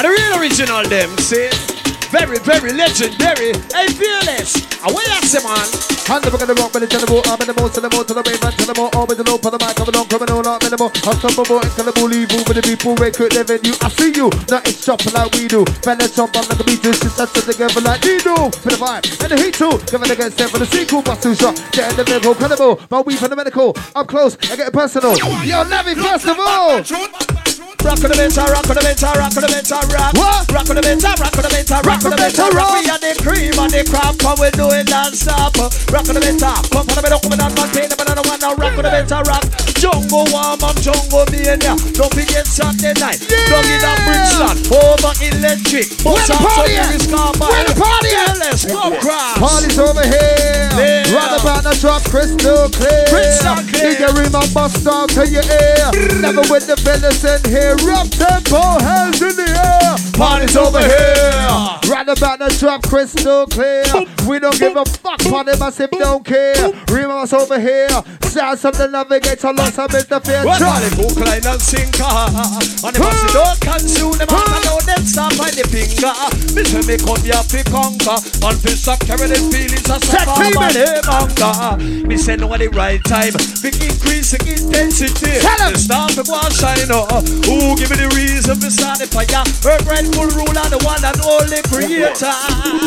And the real original them, see? Very, very legendary. Hey, fearless. Away that's it, man. Hand the book the rock, but it's in the boat. I'm in the most, to the more, to the main man, to the more, always the low, for the mic, I'm a criminal, not minimal. I'm more, incredible, evil, with the people, we could live in you. I see you, nothing's jumping like we do. Fella jump on like a beat, just that's together like we do. For the vibe, and the heat too. Giving the good step for the sequel, bust two shot. Getting the lyrical, credible. My weed for the medical. Up close, I get it personal. Yo, of all. Rock on the better, rock on the better, rock on the better, rock. What? Rock on the better, rock on the better, rock the better, rock. We are the cream and the crap, and we do it non-stop. Rock the better, come for the better, come the better one now. Rock the better, rock. Jungle warm and jungle mania. Don't forget Saturday night. Dog in a Brixton, over electric. Where the party at? Where the party at? Let's go, crowd. Party's over here. Yeah. Round about the drop crystal clear. Crystal clear. DJ Rima bust down to your ear. Never with the fellas in here. Rock tempo, hands in the air. Party's over here. Right about the drop crystal clear. We don't give a fuck. Party massive don't care. Rima's over here. Sounds of the navigator. Lost some interfere. What Drop. are the book line and sinker? And the bossy don't consume them I know them stop by the finger. Say me come here fi conquer and fi stop carrying them feelings as a farmer them hunger. Me say no at the right time, fi increase the intensity. Tell 'em. The star fi go and shine up. Who give me the reason fi start the fire? Earth ruler, the one and only creator.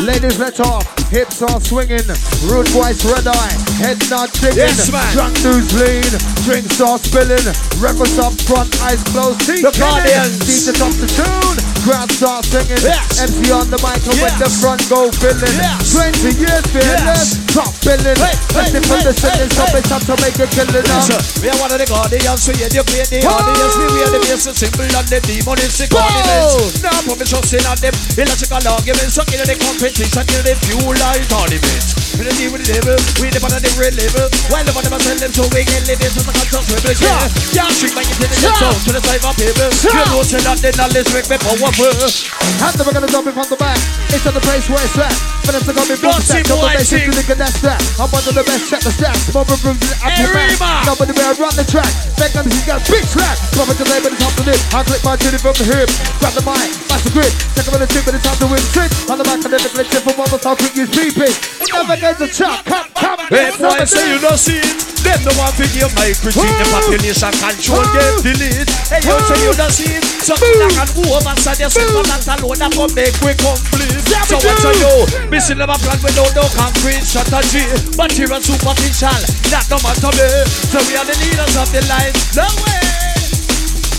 Ladies, let off. Hips are swinging. Rude voice, red eye. Head not jigging. Yes, man. Drunk news lean. Drinks are spilling. Records up front, eyes closed. Teeth The. Guardians. DJ top the tune. Crowd start singing. Yes. MC on the mic and with the front go filling. Yes. 20 years fearless. Top billing. Hey, hey, hey, the singing. hey, So hey. it's time to make a killing. Listen, we are one of the guardians, we educate the audience, we wear the base symbol and the demonistic ornaments. Now me trust in on them illogical arguments, so kill the competition, kill the fuel light ornaments. We don't deal with the devil, we live on a different level. While the one of us tell them so we can live as a conscious rebel. Yeah, yeah, treat my intelligence out to the side of people. You know, say that the knowledge make me powerful. And then we're gonna dump it from the back. It's at the place where it's at. But it's gonna be boom Don't set. see Double bass to the good that's that. I'm one of the best, check the stats. Mobile brings the Hey, apple. Rima. Nobody better run the track. Back on he got big slap. Profit the label, the top of it. I click my titty from the hip. Grab the mic, that's the grid. Second with the tip, but it's time to win trick. On the back of the click, tip from almost how quick you it. It never gets a chop. Come, come. Hey boy, say you don't see it. Them the one for give my critique. The population control get delete. Hey you say you don't see it. Something that can go over so sit for that alone that come make we complete. So we what do. you do? Missing a plan without no concrete strategy. Material superficial, that no matter me. So we are the leaders of the line. No way.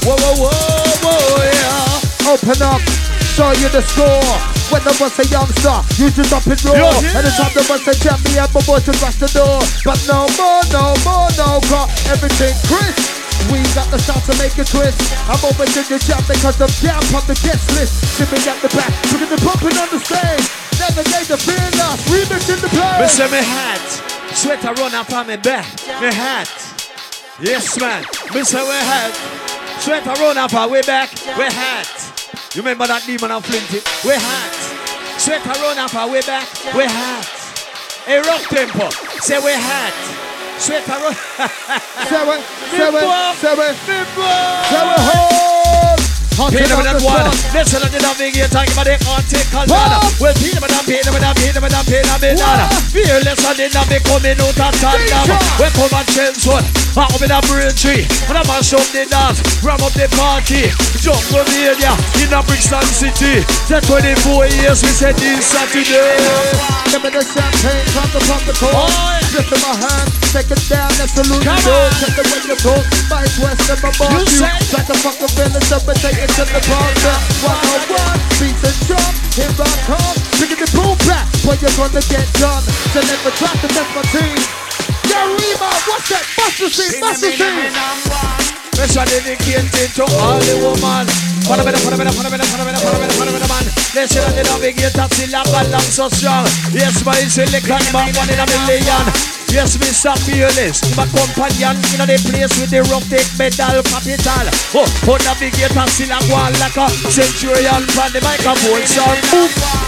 Whoa, whoa, whoa, whoa, yeah. Open up, show you the score. When the was a youngster, you just up and roll. Yeah. And the time the was a champion, my boy should rush the door. But no more, no more, no more. Everything crisp. We got the start to make a twist. I'm over to the jam because I'm down on the guest list. Sipping at the back, looking the pumping on the stage. Never gave the fear lost, remix in the Me place. say me hat, sweater run up on me back. Me hat, yes man. Me say we hat, sweater run up on we back. We hat. You remember that demon of Flinty? We hat, sweater run up our way back. We hat. A rock tempo, say we're hot. Sweat sweater run. Seven, seven, seven, Bimbo. seven, hold. Pay Hunting them on that the one. Listen to the navigate, talking about take control. What? Well, them and pay them and pay them and pay them and What? Fearless and be coming out of. Danger. We come and change one. Up in a brain tree. When I mash up the dance, ram up the party. Jump over here in a Brixton City. The 24 years we said this Saturday. Give me the champagne from the pump the cold. In my hand, take it down, that's a door. on. Check the way you go. Vice west of my bar. You to fuck the feelings up and take it to the on one, beats and jump. Here I come, picking the boom back. When you're gonna get done. So never try to test my team. Yeah, Reba, what's that? Bust the scene, bust the scene. Pressure dedicated to all the woman. For the better, for the for the for the for the better, for that the a balance so strong. Yes, my silicon man, one in a million. Yes, Mr. Fearless, my companion in the place with the rough take medal capital. Oh, oh, navigator still a one like a centurion from the microphone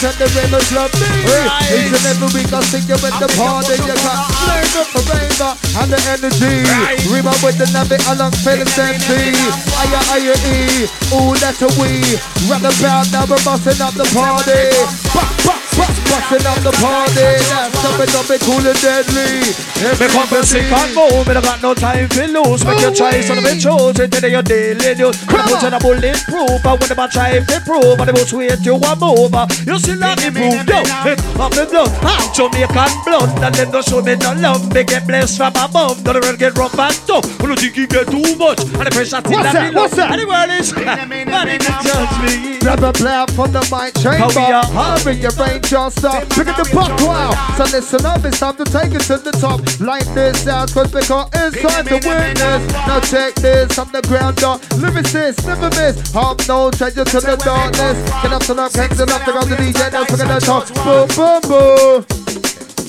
and the ravens love me. Right. Each and every week I sing you at the party. You got learn up the rainbow and the energy. Right. Rima with the navi along Felix MC. Aya, aya, e. Ooh, that's a we. Round about now we're busting up the party. Buck, buck, buck. Busting up the party. That's something up, be cool and deadly. Me come to sick and move, me don't got no time to lose. Make your choice on the choose it in your daily news. Me put in a bulletproof, but when them a try to prove, and they will sweet you a move. You still not improve, yo. Hit up the blood, I'm Jamaican blood, and them don't show me no love. Me get blessed from above, don't ever get rough and tough. When you think you get too much, and the pressure still? What's that? And the world is, it judge me. Blah blah blah from the mic chamber. How we are. Hurry your brain just stop. Pick up the buck wow. So listen up, it's time to take it to the top. Like this out, cause because it's time to witness. Now check this on the ground up. Lyricist, never miss. Harm no treasure to the darkness. Get up to the hands and up to the DJ. Now forget the top. Boom, boom, boom.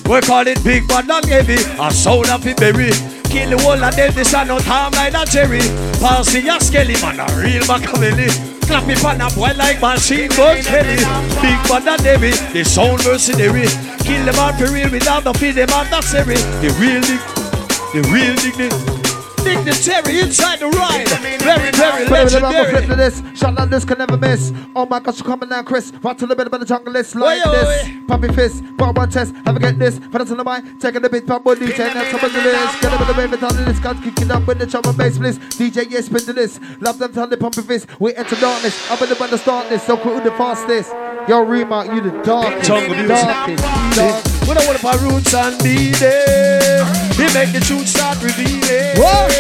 We call it big but not heavy. A sound of it berry. Kill the whole of them, this a no time like a cherry. Pass a skelly man, a real Machiavelli. Clap me pan a boy like machine gun Kelly. Big but not heavy, the sound mercenary. Kill them out for real without the feed them unnecessary. The real dig, the real dignity. Dignitary inside the ride. Very, very Play with the flip legendary. to this. Shot like this can never miss. Oh my gosh, you're coming now, Chris. Right to the bit of the jungle list like Oi, oi, this. oi. Puppy fist, bar one test. Have a get this. Put us on the mic, taking the beat, pop boy DJ. Now some of the list. Get up with the baby, on this gun, kicking up with the drum and bass bliss. DJ, yes, spin to this. Love them, tell the pumpy fist. We enter darkness. Up in the band, start this. So cool, the fastest. Yo, remark, you the darkest. Jungle music. Darkest. darkest. When I want my roots and be there, they make the truth start revealing. What?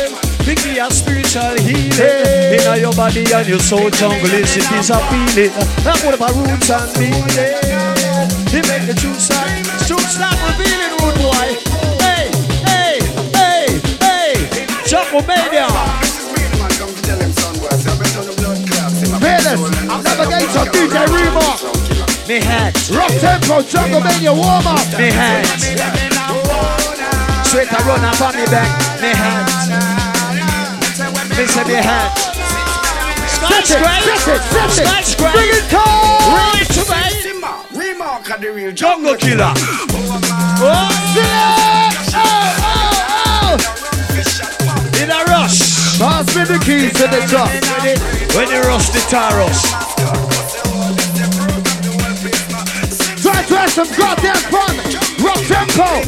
Bring me a spiritual healing in your body and your soul. Jungle is it is a feeling. I want my roots and there. They make the truth start, truth start revealing, rude boy. Hey, hey, hey, hey, Jungle Mania. Fearless. Navigator, DJ Remarc. Me hat, Rock tempo, jungle mania, warm up. me hat. Straight a run up on me back, me hat. Me say me hat. Set Scotch it, great. set it, set Scotch it. great. Bring it cold. Right away. Remarc of the real Jungle killer. Oh, Oh, oh, oh. in a rush. Pass me the keys to the top. When you rush the taros. Have some goddamn fun. Rock tempo.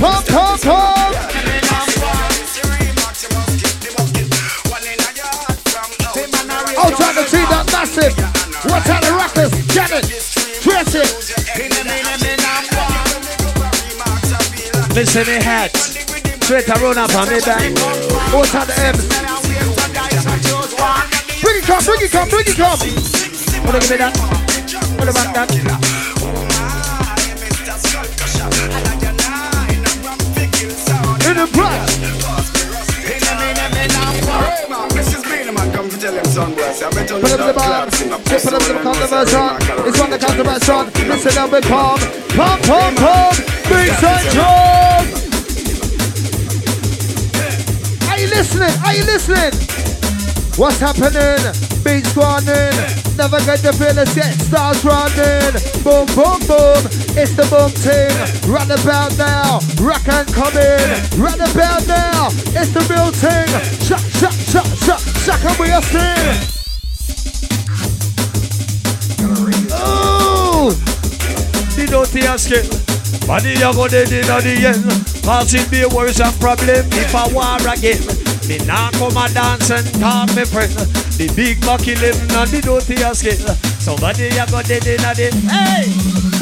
Pump, pump, pump. Oh, trying to see that massive. What's out the rockers? Get it. Trace it. Listen me hat. Straight a run up on me back. What's out the M's? Bring it come, bring it come, bring it come. Wanna give me that? What about that? In the brush. Put up the bar, put up the controversy. It's on the controversy. Listen up and pump, pump, pump, pump. Big Central. Are you listening? Are you listening? What's happening? Beat squading. Never get the feeling yet. Stars running. Boom, boom, boom. It's the boom ting. Run about now. Rock and come in. Run about now. It's the real thing. Shock, shock, shock, shock, shock, and we are sing. Ooh. The ask it. Body you go dead in the end. Cause it be worse and problem if I war again. Me nah come a dance and talk me friend. The big bucky living on the dirty ask it. Somebody you go dead in the Hey!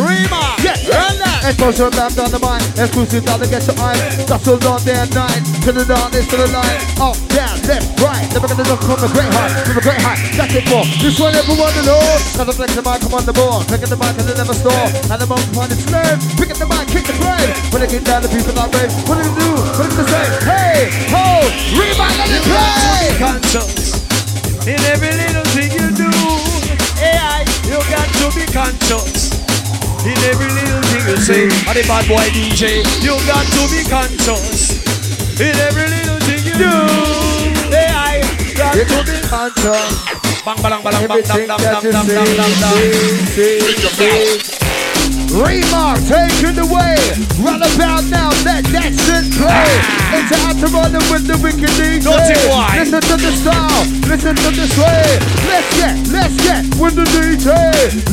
Rima! Yeah, Run that! Exposure down down the mind, exclusive down to get your eye. Hustle on there nine, to the darkness, to the light. Oh, Up, down, left, right. Never gonna look from the great height, from a great height. That's it for this one, everyone to know. Now the flex the mic, come on the board. Picking the mic and they never store. And the moment upon its slave. Picking the mic, kick the grave. When they get down, the people are brave. What do you do? What do you say? Hey, ho, rewind, let it play. conscious in every little thing you do. AI, you got to be conscious in every little thing you say. And the bad boy DJ, you got to be conscious in every little thing you do. AI, got You to be conscious. bang bang bang bang bang. Remarc, taking the way. Run about now, let that shit play. It's out to run with the wicked DJ. Listen to the style, listen to the sway. Let's get, let's get with the DJ.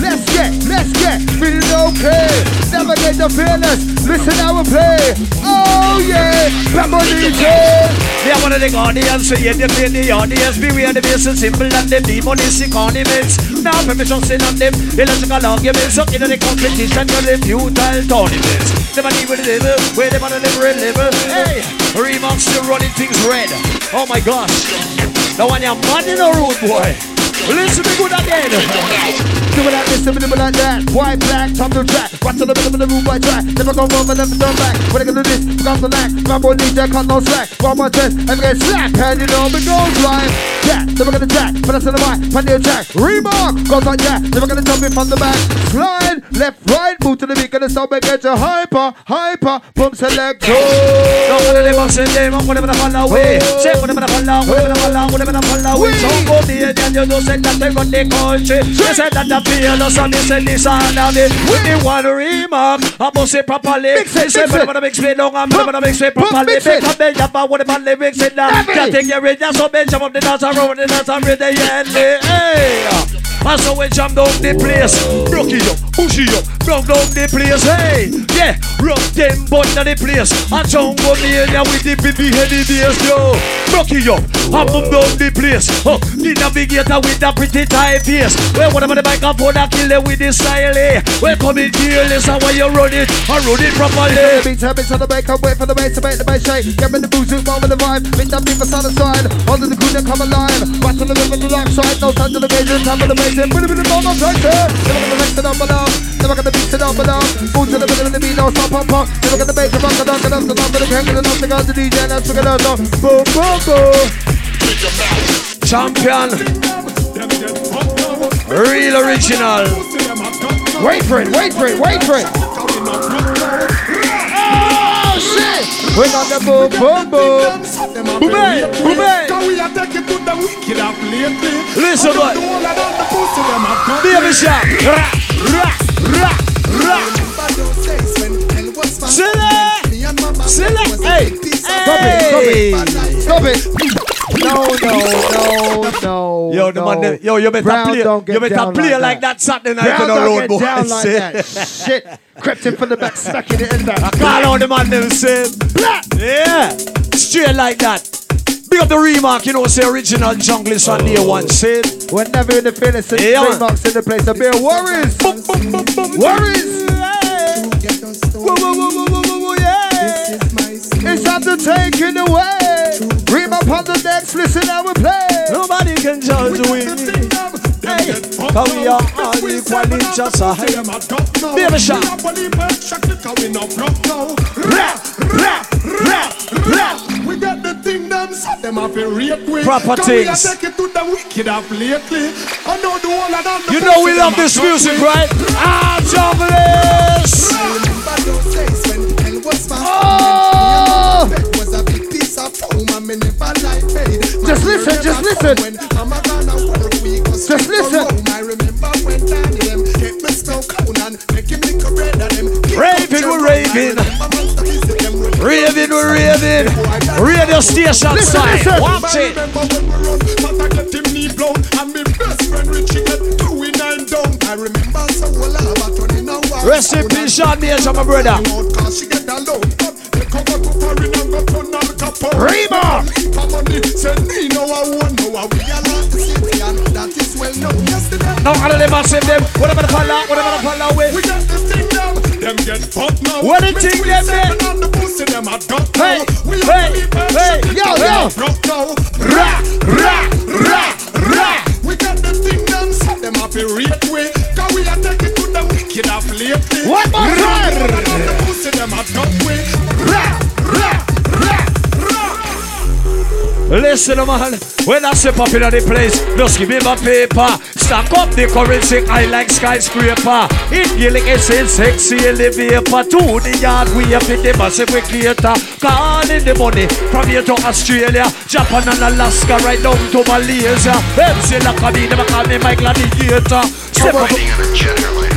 Let's get, let's get, feeling okay. Never get the fearless, listen we play. Oh yeah, on DJ. Yeah, one of the audience, so yeah, they play the audience. Beware the bass simple and them demonistic ornaments. Now permission sin on them illogical arguments. So in the competition, the futile tournaments. Never leave with the liver, where they want to live and liver. Hey, Remarc's still running things red. Oh my gosh. The one you're mad in a road, boy. Listen to me good again. Do it like this, do it like that. White, black, top the track. Watch to the middle of the room, white track. Never go wrong, but never turn back. When I get to this, got the lack. My boy need that, cut no slack. One more test, and get slack. And you know me goes right. Yeah, never gonna jack. But that's in the mic, pan the attack. Remarc, goes on, yeah. Never gonna jump in from the back. Slide, left, right, move to the beat, gonna stop and get you hyper, hyper. Pump select. No one of them box in them, I'm gonna fall away. Gonna fall away, I'm gonna fall away, I'm gonna fall away. So go the oh. and you know say that they got the country. They said that the fearless and they said this and that. With the one Remarc, I must say properly. Mix it, say, mix but it. I'm gonna mix me long, I'm gonna mix it properly. mix it. Bend up, I want about lyrics in that. Heavy. Can't take your that's so bench up the dance around the dance and read the yelly. Hey! And so we jam down the place, rock it up, push it up, rock down the place, hey, yeah, rock them button the place, and jungle mania with the baby heady bass, yo, rock it up, and boom down the place, oh, the navigator with the pretty tight face, well, whatever the microphone, I kill it with the style, eh, well, come in here, listen while you run it, and run it properly. Beats habits on the back, I wait for the bass to make the bass shake. Get in the booze, move on with the vibe. Make that for side to side. All of the that come alive. Watch on the rhythm, the dark side. No time to the major, time for the major. Put it in the ball, no pressure. Never gonna mix it up below. Never gonna beat it up below. Move to the middle of the beat, no stop, pump, pump. Never gonna make the rock, the dunk, the dunk, the dunk, the dunk, the dunk, the dunk, the DJ, and that's what it is. Boom, boom, boom. Champion, real original. Wait for it, wait for it, wait for it. Oh, shit. We got the boom, boom, boom. Boom, eh, boom, eh. Listen, boy. Baby shark. Ra, ra, ra, ra. Silly, silly. Hey, hey. Stop it, stop it, Stop it. No, no, no, no. Yo, the no. man, yo, you better Brown play, don't get you better down play like like that. that Saturday night Brown on the road, boy. down like that. Shit. Crept in from the back, stuck in it in there. Call out the man them say, yeah, straight like that. Big up the Remarc, you know, say original junglist on day one, say. We're never in the feeling since Yeah, three marks in the place. The beer worries. Worries. Whoa, whoa, whoa, whoa, whoa, whoa, whoa, yeah. It's time to take it away. Ream up on the decks, listen how we play. Nobody can judge we. Hey, cause we are all equal in just a high. Baby shark. We got the thing them set them off a rape way. Proper Can we a things. take it to the wicked of lately. I know the whole of them. You know we love this music, right? Ah, junglist. Oh! Was a big piece of foam and me never like paid. Just listen, just listen. When I'm a gonna work Just listen. I remember when Danny them kept me snow cone and making me bread and them. Raving, we're raving. Raving, we're raving. Radio station Listen, side. listen. Watch it. The city and that is well known. Yesterday, Now all of them are same them. Whatever the fall out, whatever the fall out we got this thing down. Them get fucked now. What the thing them there? on the pussy, them a duck Hey, now. Hey, are the hey, shit yo, yo. rock now. Ra, ra, ra, wicked of lately. One more time. The pussy, them a duck way. Ra, ra, ra, ra. Listen, man, when I step up in the place, just give me my paper. Stack up the currency, I like skyscraper. In Gaelic, it's in sexy elevator. To the yard, we up in the massive equator. Calling the money from here to Australia, Japan and Alaska, right down to Malaysia. Them say like a me, them call me my gladiator. Step up.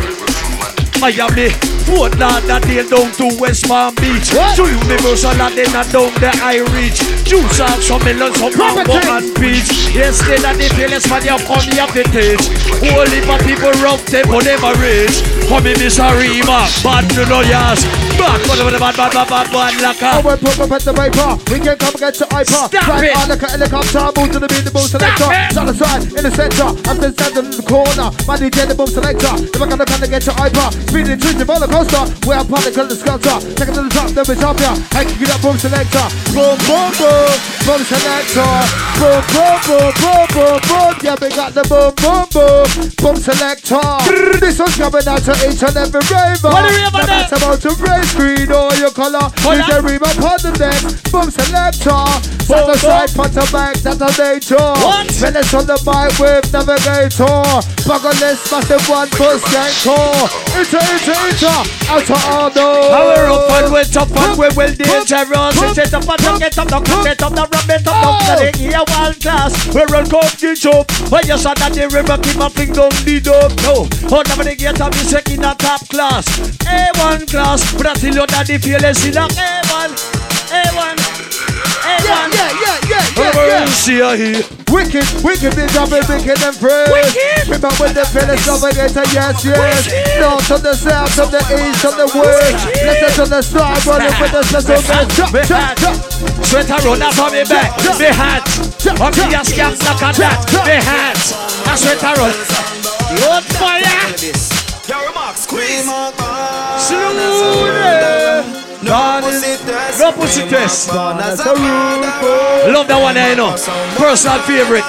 Miami, Fort Lauderdale down to West Palm Beach. What? To Universal and then a down the I reach. Juice and some melon, some mango and peach. Yes, they that the fearless man, you come here to teach. Only for people rough tempo never reach. Come in, Miss Arima, bad to no yas. Back, bad, bad, bad, bad, bad, bad, bad, like Oh, a. we're put up at the vapor. We can come against the iPod. Stop Right it. on the helicopter, move to the beat, the boom selector. it. Side to side, in the center. I'm still standing in the corner. My DJ, the boom selector. Never gonna come against your iPod. Speeding to the roller coaster. We're particle the sculptor. Take it to the top, then we top ya. Hey, kick it up, boom selector. Boom, boom, boom. Boom selector. Boom, boom, boom, boom, boom, boom. Yeah, we got the boom, boom, boom. Boom selector. This one's coming out to each and every rainbow. What do we have No matter about your race, green or your color. Hold DJ on. Reba upon the next. Boom selector. Side to side, front to back, that's a nature. What? Venice on the mic with navigator. Buckle this massive one for skanker. Enter, enter, enter. Out all those. Power up and we're tough and we're well dangerous. It's set up and don't get up, don't get up, don't rub it up, don't Oh. get it here one class. We're on come the job. When you saw that the river keep a thing down the dog. No, oh, never the get up, you second a top class. A1 class, but I tell you that the fearless in a A1, A1, Yeah, A1. yeah, yeah, yeah, yeah, Over yeah. see ya here. Wicked, wicked, big up and wicked and fresh. Wicked. Remember when the feelings of against a yes, yes. North to the south, to the east, to the west. Let's to the side, running with the settlement. Chop, Me chop, hat, chop. sweater run out from me back. Me hat, up me a scam like a that. Me hat, a sweater run. Load fire. Slowly. No pussy test. Love that one, there, you know. Personal favorite.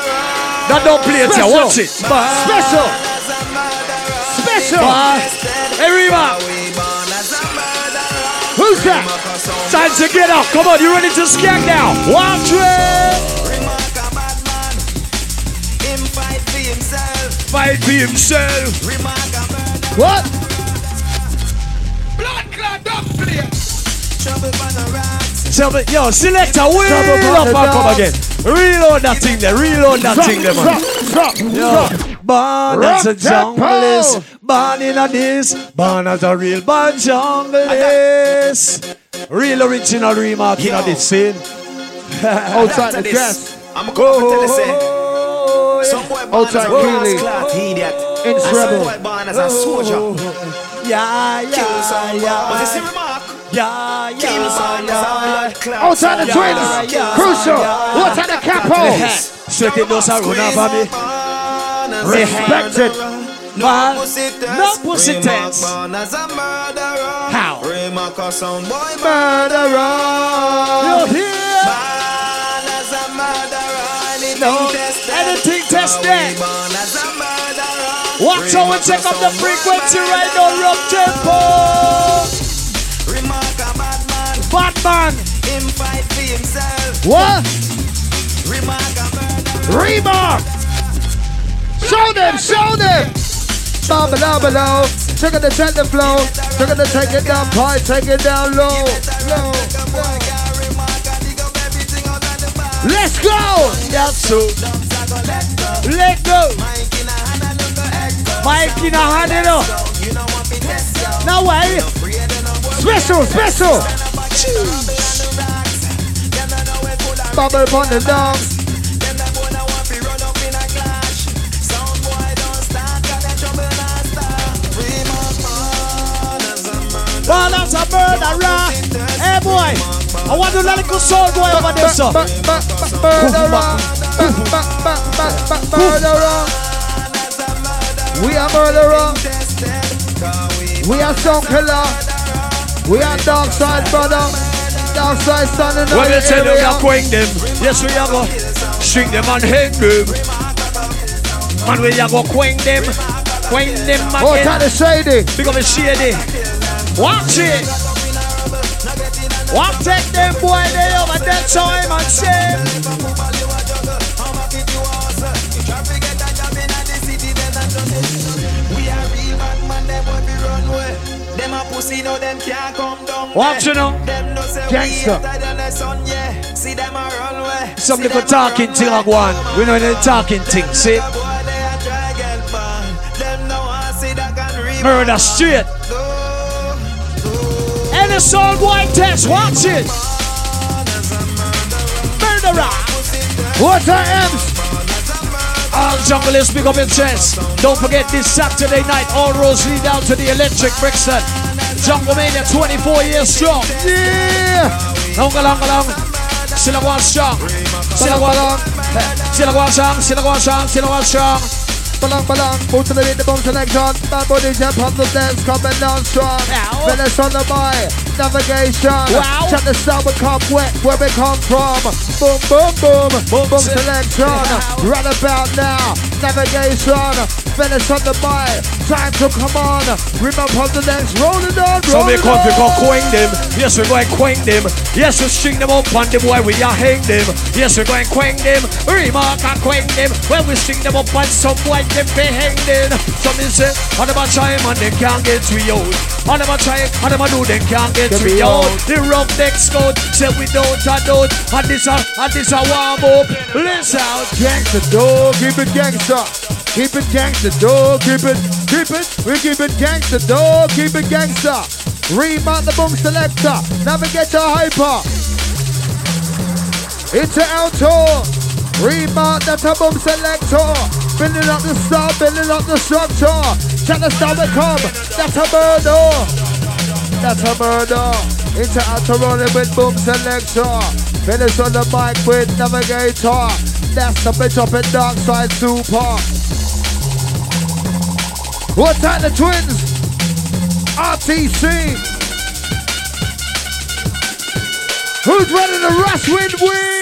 That don't play it, yeah. Watch it. Special. Special. Hey, Rima. Who's that? Time to get up. Come on, you ready to skank now? Watch it. Fight for himself. What? Tell me, yo, selector, wheel Trouble up and come again. Reload that thing there, reload that thing there, man. Drop, drop, drop. Yo, born as a Rock tempo. junglist, born in a this, born as a real born junglist. Real original Remarc in this scene. Outside the dress. I'm going to tell you, say, Oh, some boy born as a grass Keely. idiot. In And some boy born as a soldier. Yeah, Kill yeah, some boy. Was this a yeah. remark? Yeah, yeah. Outside the twins. Crucial. What's at the capo? Sweat it does a run over me. Respect it. Man, no pussy test. How? Murderer. You hear? No, anything test that. Watch how we check up the frequency right now, rough tempo. Batman. himself. What? Remarc. Show them, show them. Baba down below. Check the check the flow. Check the take it down high, take it down low. Let's go. That's so. Let go. Mike in a hand, you know. Now why? Special, special. Bubble on the dog. Well, that's a murderer. Hey, boy. I want to let it go soul boy over there, sir. Murderer. We are murderer. We are song killer. We are dark side brother. Dark side son in When we tell you we area. are quench them, yes we are go string them and hang them. Man, we are go quench them, quench them Oh, again. kind of shady. Become a shady. Watch it. Watch take them boy they over that time and shame. Pussy, no, them can't come down. Watch you know. Them no say Gangster. we than the sun, yeah. See them a run way. Some little talking thing like one. We know the talking thing, see? Boy, they a try get. Them no want see that can read. Murder straight. And the soul boy test. Watch it. Murderer. What's our M's? All junglers, pick up your chest. Don't forget this Saturday night, all roads lead down to the Electric Brixton. Jungle Mania 24 years strong. Yeah! Long, long, long. Sila go strong. Sila go long. Sila go strong. Sila go strong. Sila go strong. Balang balang, move to the beat, the boom selection. Bad body jump on the dance, coming down strong. Venice on the mic, navigation. Wow. Check the sound we come wet, where we come from. Boom, boom, boom, boom, boom se- selection. Right about now, navigation. Venice on the mic, time to come on. Remember on the dance, rolling on, So we come to go quang them. Yes, we're going quang them. Yes, we string them up on the boy, we are hang them. Yes, we're going quang them. Remarc and quang them. When we string them up on some boy, them be hang them. So me say, all them a try and they can't get we out. All them a try, all them a do, they can't get we out. The rough neck scout, say we don't a doubt. And this a, and this a warm up. Listen out. Gangsta dog, keep it gangsta. Keep it gangsta dog, keep it, keep it. We keep it gangsta dog, keep it gangsta. Remount the boom selector, navigate to hyper. Into alto. Remount that a boom selector. Building up the star, building up the structure. Check the star we come. That's a murder. That's a murder. Into alto rolling with boom selector. Finish on the mic with navigator. That's the bitch up in dark side super. What's that the twins? RTC. Who's ready to rush with we?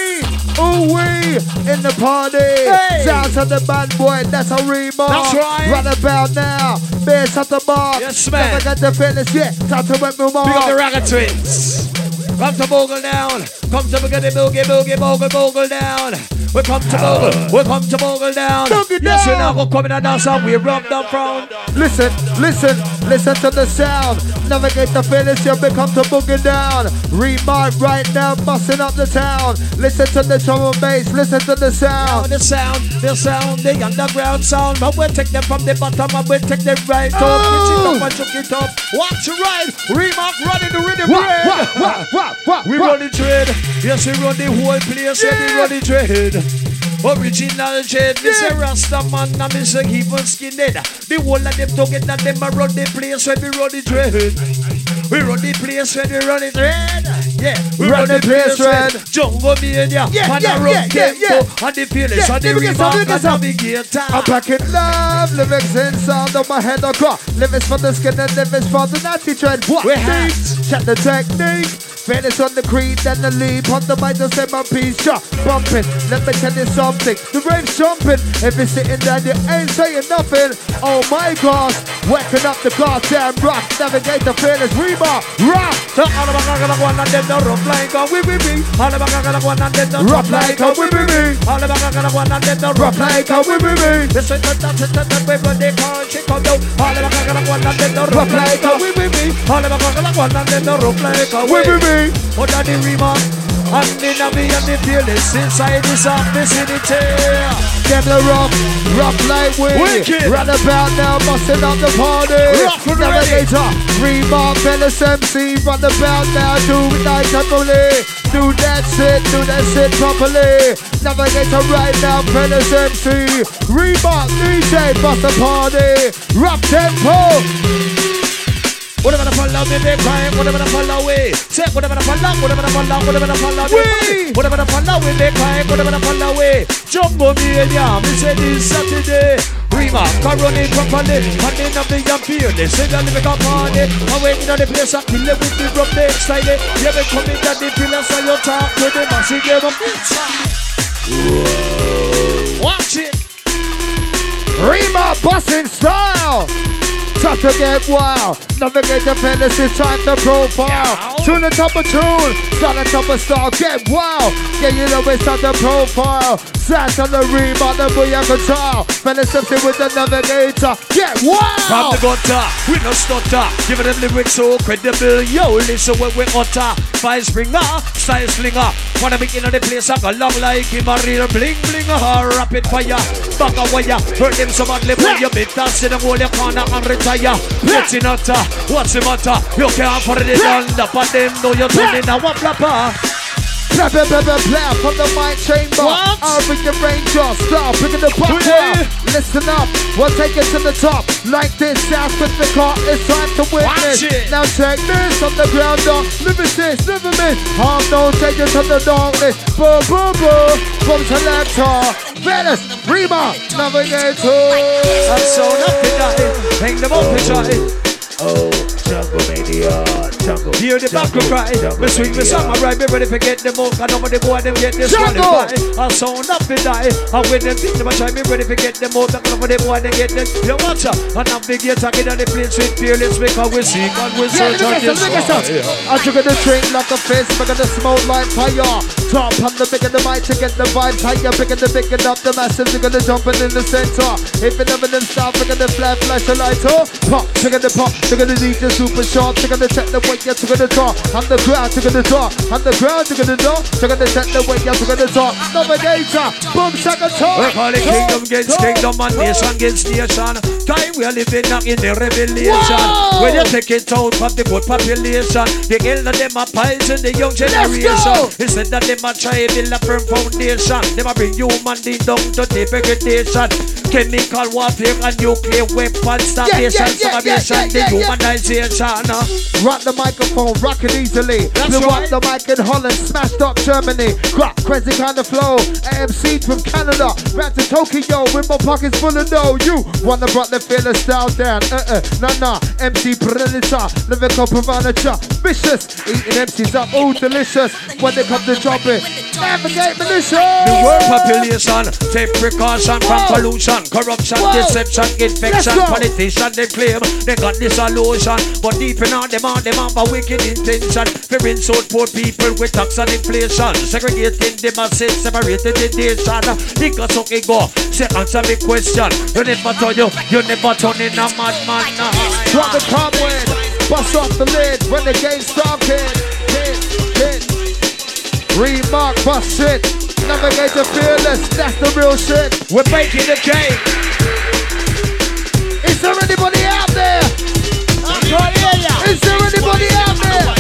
Ooh we in the party. Hey. Sounds of the bad boy, that's a Remarc. That's right. Right about now. Bass at the bar. Yes, man. Never got the finish yet. Time to make me more. Big up the Ragga Twins. Come to Bogle down. Come to Boogie Boogie Boogie Bogle Bogle down. We come to Bogle. Oh. We come to Bogle down. Yes, down. now go come in and dance and we rub them frown. Listen, listen, listen to the sound. Navigate the finish, you'll become to boogie down. Remarc right now, busting up the town. Listen to the drum and bass, listen to the Now sound. the sound, the sound, the underground sound. But we'll take them from the bottom and we'll take them right up. Oh. Pitch it up and chuck it up. Watch it right. Remarc running the rhythm. Bread. what, what, what, what, We what? run the trade. Yes, we run the whole place. Yeah. we run the trade. Original trade. Me say Rasta man and keep on skinhead. The whole of them together, them a run the place when we run the trade. We run the place when we run the trade. Yeah, we Run the place when- Jungle Mania. Yeah, and yeah, a run yeah, yeah, tempo. yeah. And the fearless Yeah, and the give me some, Remarc give and some. navigator. I'm back in love, lyrics in sound of my head got Lyrics for the skin and lyrics for the natty trend What We have- Check the technique Finish on the creed, then the leap on the mic, just say my piece, shot, bumping. Let me tell you something, the rave's jumping. If you're sitting down, you ain't saying nothing. Oh my gosh, waking up the goddamn rock, navigate the fearless Remarc, rock. So all of us gonna go and them no rough like a wee wee wee. All of us gonna go and them no Rough like a wee wee wee. All of us gonna go and them no Rough like a wee wee wee. Listen to that, that, that, that, when they down. All of us gonna go and them no rough like a wee wee wee. All of us gonna go and them no rough like a Wee wee wee. On the Remarc, and the navi and the fearless inside this of vicinity. Them the rough, rough like we Wicked. Run about now, busting up the party Rough and. Navigator, Remarc, Venice MC Run about now, do it nice and fully Do that shit, do that shit properly Navigator right now, Venice MC Remarc, DJ, bust the party Rough Tempo Whatever the follow me, they cry, whatever the follow away. Say, whatever the follow, whatever the follow, whatever the follow Wee. Whatever the follow away, they cry, whatever the follow away. Jungle Mania, me say this Saturday. Rima, it properly, handing up the young fearless. Say that we got party. I wait in the place, I kill it with the rough neck style. Eh? Yeah, we come in that the pillars, so you talk to them, I see them up Watch it. Remarc, busting style Time to get wild Navigate the it's time to profile Tune the top of tune, start the top of star. get wild Yeah, you know it's time the profile Sat on the Remarc, the booyah control MC with the navigator, get From wild the gutter, we no stutter. Giving them lyrics so credible. Yo, listen when we utter. Five springer, style slinger. Wanna be in the place, I got long like him a real bling bling. A rapid fire, of wire. Hurt them so badly when you bit dance in the whole your corner and retire. fire. Getting hotter. What's the matter? You can't put it under, but them know you're turning a wap flapper. Blah, blah, blah, blah, blah, from the mind chamber. What? I'll bring the ranger, start picking the buck Yeah. Listen up, we'll take it to the top. Like this, sounds with the car, it's time to witness. Watch it. Now check this on the ground, dog. Live is this, live in me. Harm don't take it to the darkness. Boom, boom, boom. From selector, Venice, Rima, Navigator. I'm so nothing that Hang them up and shot Oh, jungle mania, jungle. Hear the back jungle, cry. jungle Me swing me mania. song, I ride me ready to get them out. I know what the boy them get this one Jungle. I sound up and die. And when them think them, I try me ready to get them out. I know what the boy them get them. You watch out. And navigate, I get on the place with fearless because we seek and we Yeah, search look on at this this, one. I'm gonna drink like a fist, we're gonna smoke like fire. Top on the big bigger the mic to get the vibe higher, bigger the bigger up the massive, you're gonna jump in the center. If you never them stop, we're gonna flash, flash a light up. Pop, trigger the pop, they're gonna need the super shot, they're gonna check the way you're gonna draw. On the ground, they're gonna draw. On the ground, they're gonna draw. They're gonna check the way you're gonna draw. Navigator, boom, second talk. We call it kingdom against kingdom and nation against nation. Time we are living now in the revelation. When you take it out from the good population, the elder them a poison the young generation. Instead that them a try build a firm foundation, them a bring human being down to degradation. Chemical warfare and nuclear weapons starvation, yeah, yeah, yeah, yeah, yeah. Rock the microphone, rock it easily. That's right. rock the mic in Holland, smashed up Germany. Rock crazy kind of flow. AMC from Canada, back to Tokyo with my pockets full of dough. You wanna brought the feeling style down? Uh uh, nah nah. MC Predator, lyrical provider, vicious. Eating MCs up, all delicious. When they come to drop it, navigate militia. The world population take precaution from pollution, corruption, Whoa. deception, infection. Politicians they claim they got the solution, but deep in all them, all them have a wicked intention. For insult poor people with tax and inflation, segregating the masses, separating the nation. Think of something go, say answer me question. You never turn you, you never turn in a madman. Drop the cobweb, bust off the lid when the game started. Hit, hit. Remark, bust it. Navigator fearless, that's the real shit. We're baking the cake. Is there anybody out? Is there anybody out there?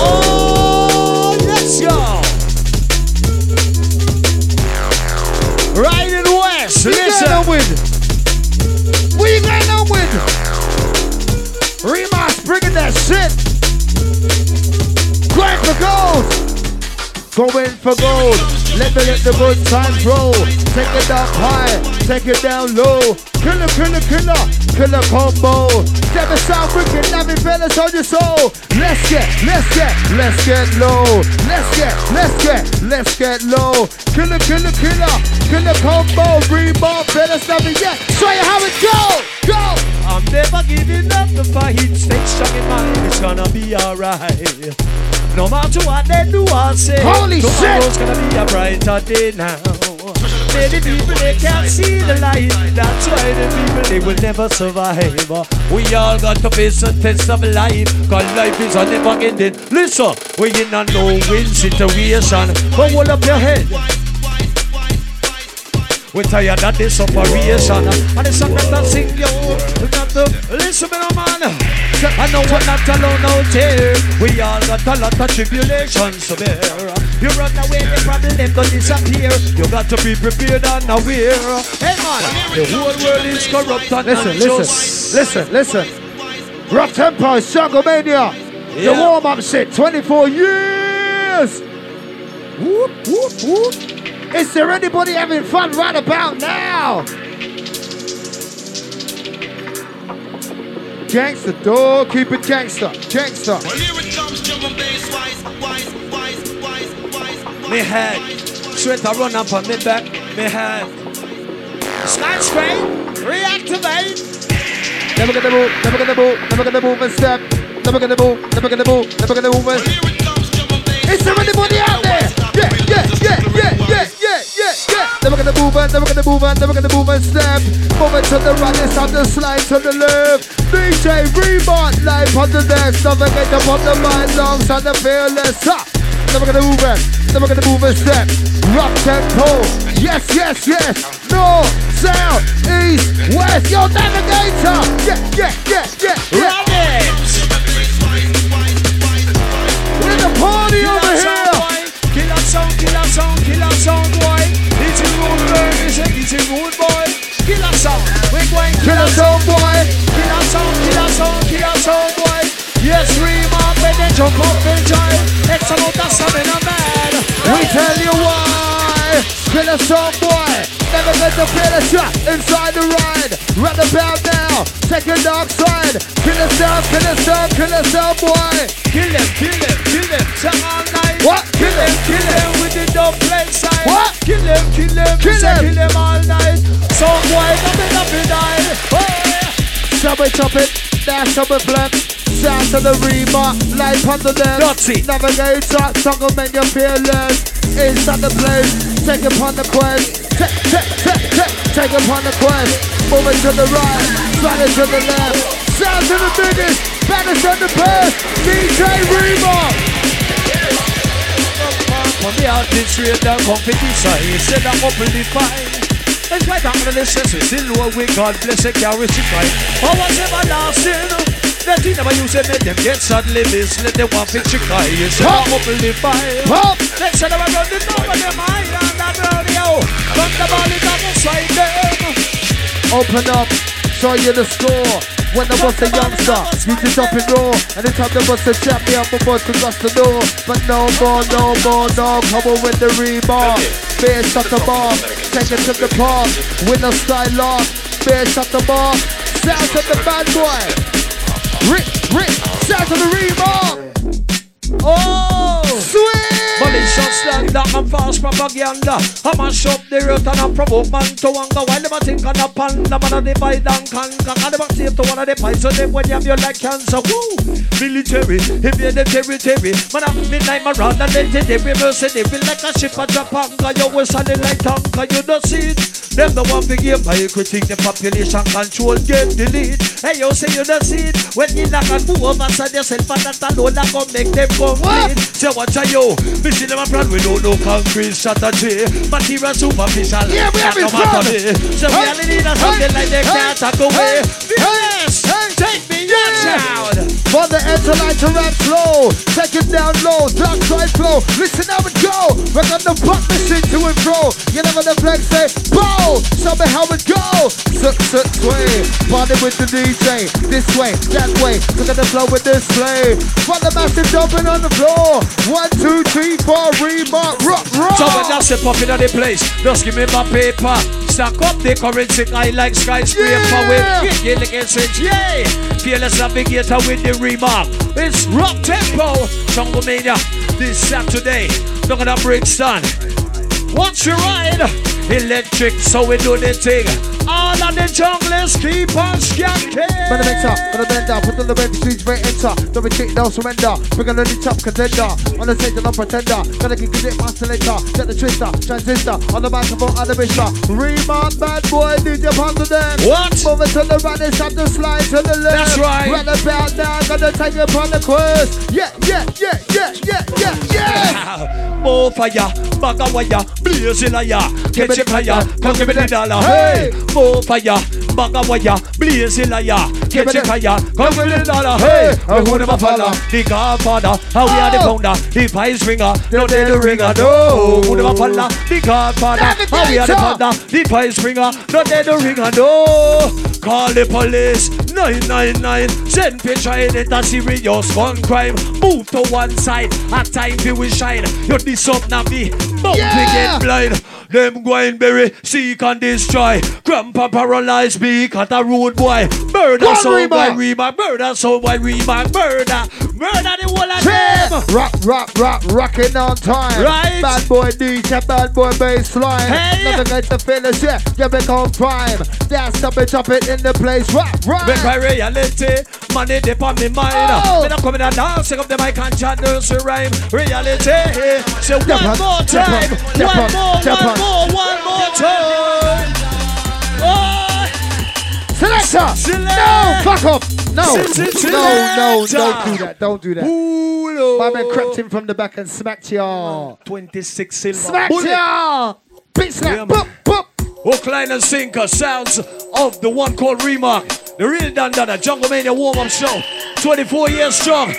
Oh, let's go. Right in west. Listen. Remarc's bringing that shit. Grind for gold. Going for gold. Let me let the good times roll. Take it up high, take it down low. Killer, killer, killer, killer combo. Devil sound wicked, Navi fellas on your soul. Let's get, let's get, let's get low. Let's get, let's get, let's get low. Killer, killer, killer, killer combo. Reebok, fellas, Navi, yeah. Show you how it go, go. I'm never giving up the fight. Stay strong in mind, it's gonna be alright. No matter what they do, I'll say. Holy Tomorrow's shit! gonna be a brighter day now. Many people they can't see the light. That's why the people they will never survive. We all got to face the test of life. Cause life is a never ending. Listen, we in a no-win situation. But hold up your head. We tired of this operation. And the song that I sing yo got to listen me man. I know we're not alone out here. We all got a lot of tribulations to bear. You run away the problem don't disappear. You got to be prepared and aware. Hey man The whole world is corrupt and Listen, unjust. listen, listen, listen. Rough Tempo, Jungle Mania. The warm up shit, 24 years. Whoop, whoop, whoop. Is there anybody having fun right about now? Gangster, dog, keep it gangster, gangster. Well, here it comes, drum and bass, wise, wise, wise, wise, wise, Me head Straight I run up on me back Me head Slide straight Reactivate Never gonna move, never gonna move, never gonna move and step. Never gonna move, never gonna move, never gonna move and Here yeah. Never gonna move and never gonna move and never gonna move and step. Moving to the right, it's on the slide to the left. DJ Reebok live on the next. Navigate up on the mind, lungs and the fearless. Ha! never gonna move it, never gonna move a step. Rough Tempo, yes, yes, yes. North, south, east, west. Yo, navigator, yeah, yeah, yeah, yeah, yeah. Run it! We're the party over here. Sound, killer sound, killer sound, boy. It's Killer sound boy. Killer sound, killer sound, killer sound, boy. Yes, Rima, better jump up and join. It's about the in a man. We tell you why. Killer sound boy. Never feel a shot inside the ride. Run about now. Take a dark side. Killer sound, killer sound, killer sound boy. Kill him, kill him, kill him, sing all night. What? Kill him, kill him with the dub plate side. What? Kill him, kill him, Kill him. kill him all night. Some boy, nothing, nothing die. Oh. Subway chop it, dash a blunt. Sound to the Reba, life under them. Dirty. Navigator, song will make you fearless. Inside the place, take upon the quest. Take, take, take, take, take upon the quest. Moving to the right, sliding to the left. Sound to the biggest, baddest on the best. DJ Reba. From the out this straight down competition, he said I'm up in the fine. And quite under the sense, we still know we God bless the carry she cry. Oh, what's everlasting? That he never used to make them get suddenly miss, let them want to cry. He said I'm up in the fire. Pop. Let's say the of them high and that. From the the side them. Open up, show you the score. When I was a youngster, used to jump and roll. Anytime there was a champion, my boys could cross the door. But no more, no more, no. Come on with the rebar. Bear shut the bar, take it to the park. A style lock, bear shut the bar. Sound to the bad boy. Rick, Rick, sound to the rebar. Oh! Sweet! Malicious slander and false propaganda. I mash up the earth and I provoke man to anger. While them a think on a panda, man a divide and conquer. And them a save to one of the pies, so them when you have you like cancer. Woo! Military, if you're the territory, man a midnight around and legendary mercenary like a ship at Japanga. You was sounding like tanker, you don't see it. Them the one big game, could think the population control get the lead. Hey, you say you don't see it when you knock and move over, side yourself and that alone, I go make them complete. Say what are you? See them a plan, we don't know concrete strategy. Material superficial, Yeah, we have no matter me. So we only need something like they hey, can't talk away. Yes, take me your yeah. child. For the enter like to rap slow, take it down low, dark side flow. Listen how it go. We're gonna buck machine to and fro. You never the flex say, bow. Show me how it go. Suck, suck, sway. Party with the DJ. This way, that way. Look at the flow with this play. For the massive jumping on the floor. One, two, three, four, Remarc, rock, rock. So when I step up in the place, just give me my paper. Stack up the currency, I like skyscraper Yeah. with Gilligan against it, yay! Fearless navigator with the Remarc. It's Rough Tempo, Jungle Mania. This Saturday, look at the Brixton. Watch your ride, electric, so we do the thing. All of the junglers keep on skanking. Man, the mixer, man, the bender, put on the red streets, right enter. Don't retreat, no surrender. Bring on the new top contender. On the stage, no pretender. Gotta kick it, master later. Get the twister, transistor. On the microphone, on the mixer. Remarc, bad boy, DJ Ponder them. What? Move it to the right, and stop the slide to the left. That's right. Run about now, gotta take it upon the quest. Yeah, yeah, yeah, yeah, yeah, yeah, yeah. More fire, of wire, blazing ya. Catch a the fire, come give me the dollar. Hey. More fire, bag of wire, blazing a ya. Give me Catch a the- fire, come give me the dollar. Hey. Hey, who never follow? The Godfather, how we are the Oh. founder. The pies ringer, no they the ringer. No, oh, who never follow? The Godfather, how we are the founder. The pies ringer, no they the ringer. No, call the police. 999, send picture in it a serious gun crime. Move to one side, a time we will shine. You this up now me, bumping Yeah. get blind. Them going bury, seek and destroy. Grandpa paralyzed me, cut a road boy. Murder Go on, soul Reba. by Reba, murder soul by Reba, murder, murder the whole of Yeah. them. Rock, rock, rock, rocking on time. Right. Bad boy DJ, bad boy bass line. Hey. Nothing like the feelings, yeah. You become prime. Dance up and jump it in the place. Rock, rock. Make my reality, money dip on me mind. Oh. I come in and dance, up the mic and chant nursery rhyme. Reality, say one on, more time, on, one on, more, one on. more, one more time. Oh, Selector! Select. No, fuck off! No, Se- se- no, no, don't do that. Don't do that. Pulo. My man crept in from the back and smacked ya. 26 silver. Smacked ya. Big slap. Boop, boop. Hook, line, and sinker sounds of the one called Remarc. The real Dandana Jungle Mania warm up show. 24 years strong.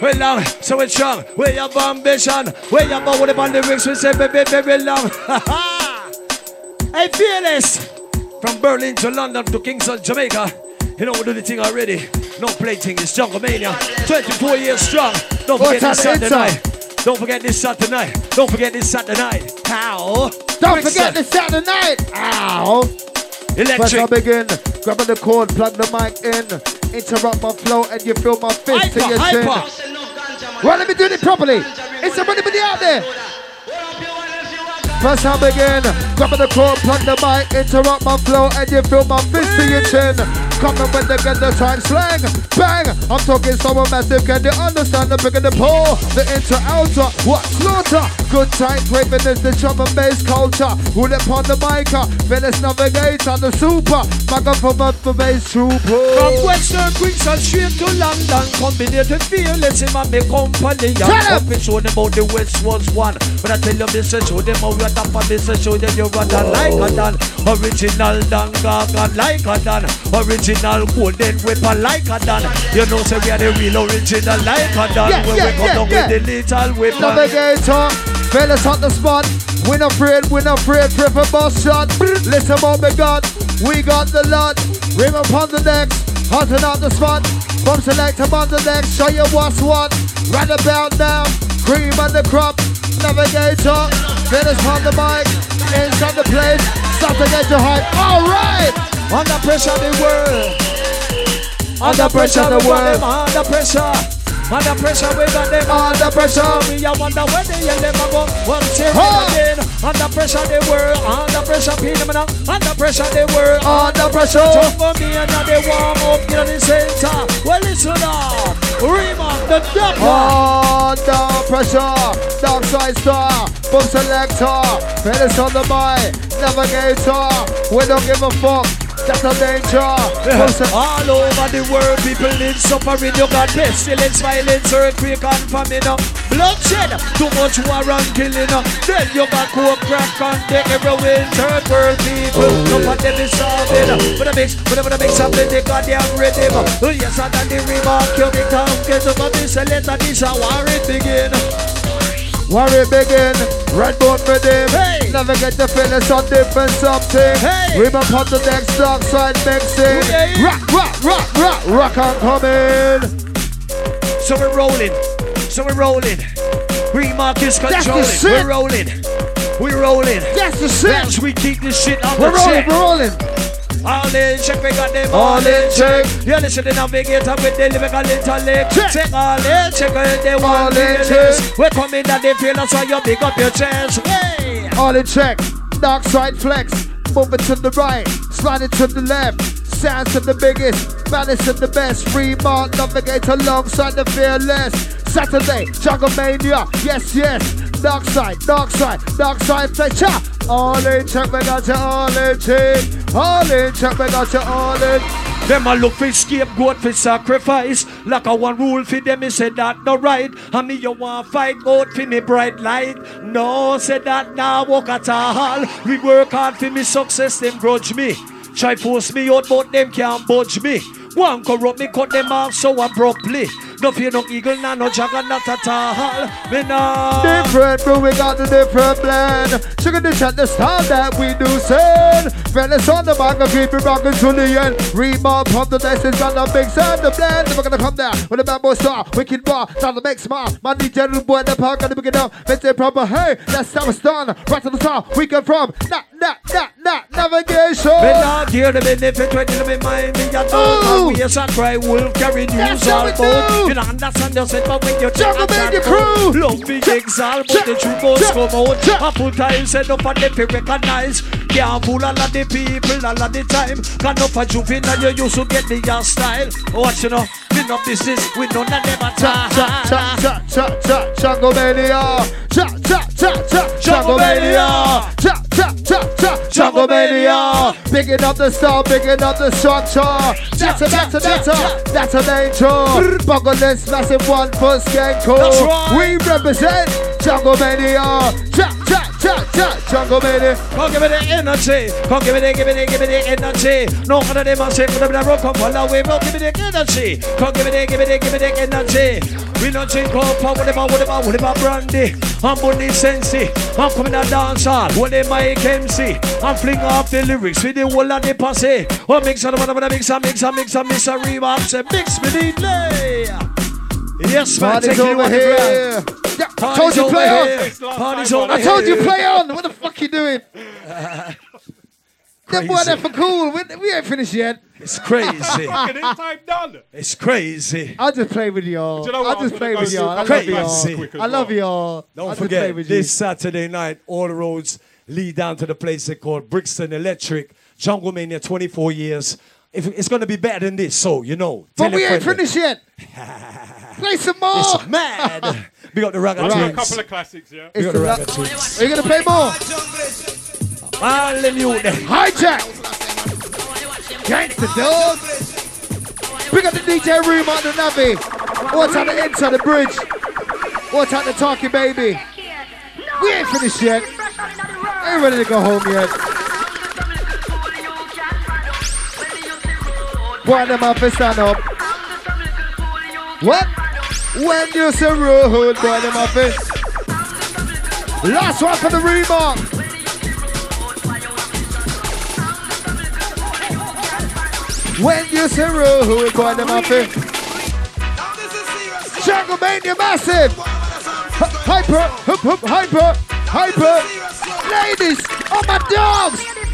Way long, so it's strong. Where your ambition? Where your mouth with the lyrics? We say, baby, very long. hey, fearless. From Berlin to London to Kingston, Jamaica. You know, we do the thing already. No play thing, it's Jungle Mania. 24 years strong. Don't forget this Saturday night. Don't forget this Saturday night. Don't forget this Saturday night. How? Don't forget this Saturday night. Ow. Electric. begin, grabbing the cord, plug the mic in, interrupt my flow, and you feel my fist to Hyper, your chin. hyper. Well, let me do it properly. Is there anybody out there? First I again. Grab the cord, plug the mic, interrupt my flow, and you feel my fist to your chin. Coming when they get the time slang, bang. I'm talking so massive, can you understand the bigger the pull, the inter outer, what slaughter? Good time, craving is the drum and bass culture. Who it upon the mic, uh, Venice navigator, the super, microphone up for bass trooper. From Western Queensland straight to London, combinated fearless in my company. I'm up and show them about the West was one. But I tell them this and show them how top of this and show them you're a like a done. Original Dan Gaga like a done. Original golden whipper like a done. You know, say we are the real original like a done. Yeah, When yeah, we come yeah, down yeah. with the little whipper. Navigator, uh, fellas on the spot. We not afraid, we not afraid, pray for boss shot. Listen oh what we got, we got the lot. Rim upon the decks, hunting out the spot. From select upon the neck, show you what's what. Right about now, cream on the crop. Navigator, fellas on the mic, inside the place. Stop to get your hype. All right, Under pressure, the world. Under pressure, the world. Under pressure. Under pressure, we got them Under pressure. Me, I wonder where they yell them go. Once here Huh. again. Under pressure, the world. Under pressure, phenomenon. Under pressure, the world. under pressure. Jump for me and now they warm up in the center. Well, listen up. Remarc the doctor. Under pressure, dark side star, boom selector, fellas on the mic, navigator. We don't give a fuck, that's a danger. Se- All over the world, people in suffering. You got pestilence, violence, earthquake, and famine. Bloodshed, too much war and killing. Then you got coke, crack, and the everywhere. Third world people, none of them is solving. But I mix, but I mix up the goddamn rhythm. Oh, Yes, and then the Remarc, you become get over this, and let a war it begin. Worry begin, red bone rhythm. Hey. Navigate the fellas on different something. Hey. Rim upon the next dark side mixing. Yeah. Rock, rock, rock, rock, rock on coming. So we're rolling. So we're rolling. Remarc is controlling. We're rolling. We're rolling. That's the shit. Yes, we keep this shit on We're the rolling, check. we're rolling. All in check, we got them All all, in check. You listen to the navigator with the lyrical intellect. Check. Check all in check, and they All in the check. lyrics. We come in and they feel that's why you pick up your chest. Hey! All in check. Dark side flex. Move it to the right. Slide it to the left. Sounds of the biggest. Baddest and the best. Free mark. Navigate alongside the fearless. Saturday. Jungle Mania. Yes, yes. Dark side. Dark side. Dark side flex. All in check. We got you all in check. All in check. We got you all in. Them a look for scapegoat for sacrifice. Like a one rule for them, me say that no right. And me you want fight out for me bright light. No, say that now walk at all. We work hard for me success, them grudge me. Try force me out, but them can't budge me. One corrupt me, cut them off so abruptly. No fear no eagle, nah, no dragon, not at all. Me nah. Different, but we got a different blend. Sugar the chat, the style that we do send. Fellas on the back and keep it rocking to the end. Remarc from the lessons on the big sound, the blend. We're gonna come down with a bad boy star. Wicked bar, time to make smart. My DJ little boy in the park, pick it up. Let's say proper, hey, that's how it's done. Right to the star, we come from. Nah, nah, nah, nah, navigation. Me not hear the benefit when you be mind me a. We a cry wolf carry news all about. You don't understand yourself but when you Jungle check Mania crew. Oh, love me exalt but the truth must come out. I put time set up them to recognize Can't fool a lot of people a lot of the time Can up a juvenile you used to get the your style Watch you know Me no business we none of them at Cha cha cha cha cha cha Jungle Mania. Cha cha cha cha Jungle Mania. Cha cha cha Jungle Mania. Bigging up the style, bigging up the structure. That's a, that's a, that's a, that's a nature. Buggerless, massive one for Skanko. Right. We represent Jungle Mania. Ja, ja, ja, ja, Jungle Mania. Come give me the energy. Come give me the, give me the, give me the energy. No one of them are saying, but I'm rock all the way. Come give me the energy. Come give me the, give me the, give me the energy. We don't drink up, whatever, whatever, whatever brandy. I'm Bunny Sensi. I'm coming to dance hall. What they Mike MC. I'm fling off the lyrics with the whole of the posse. Oh, mix and whatever, mix and mix and mix and mix and Remarc. Say, mix me the delay. Yes, man. Party's take you over on here. ground. Yeah, Party's told you over play on. here. Party's over I told you play on. What the fuck you doing? That boy Crazy. there for cool. We, we ain't finished yet. It's crazy. Fucking in time done. It's crazy. I'll just play with y'all. You know? I'll just play with y'all. I love Crazy. y'all. quick as I love y'all. Don't I'll play forget, with this you. Saturday night, all the roads lead down to the place they call Brixton Electric. Jungle Mania, 24 years. If it's going to be better than this, so you know. But we your ain't finished yet. Play some more. It's mad. we got the Ragga I've got a couple of classics, yeah. We It's got the the Ragga la- Twins. Are you gonna play more? All them you there. Hijack. Gangsta dog. Bring up the DJ room on the Navi. What's at the inside the bridge? What's at the talking baby? We ain't finished yet. Ain't ready to go home yet. Boy, them up and stand up. What? When you say road, boy, them up and... Last one for the Remarc. When you say road, boy, them up and... Jungle Mania Massive! Hyper, hup, hyper, hyper! Ladies, oh my dogs!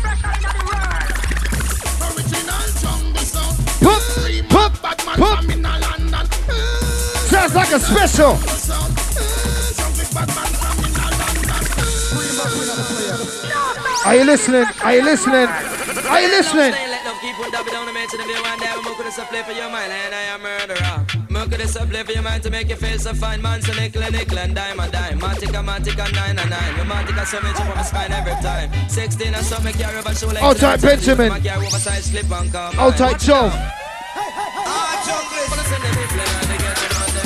Sounds like a special! Are you listening? Are you listening? Are you listening? Let love keep on dabbing down the man to the bill one day. More could play for your mind, I am murderer. More could play for your mind to make you feel so fine. Man, so nickel and nickel and dime a dime. Matic and matic and nine and nine. Romantic so much from my spine every time. 16 and something carry over show like Hold tight, Benjamin. My carry oversized slip and come. Hold tight, Joe. Ah,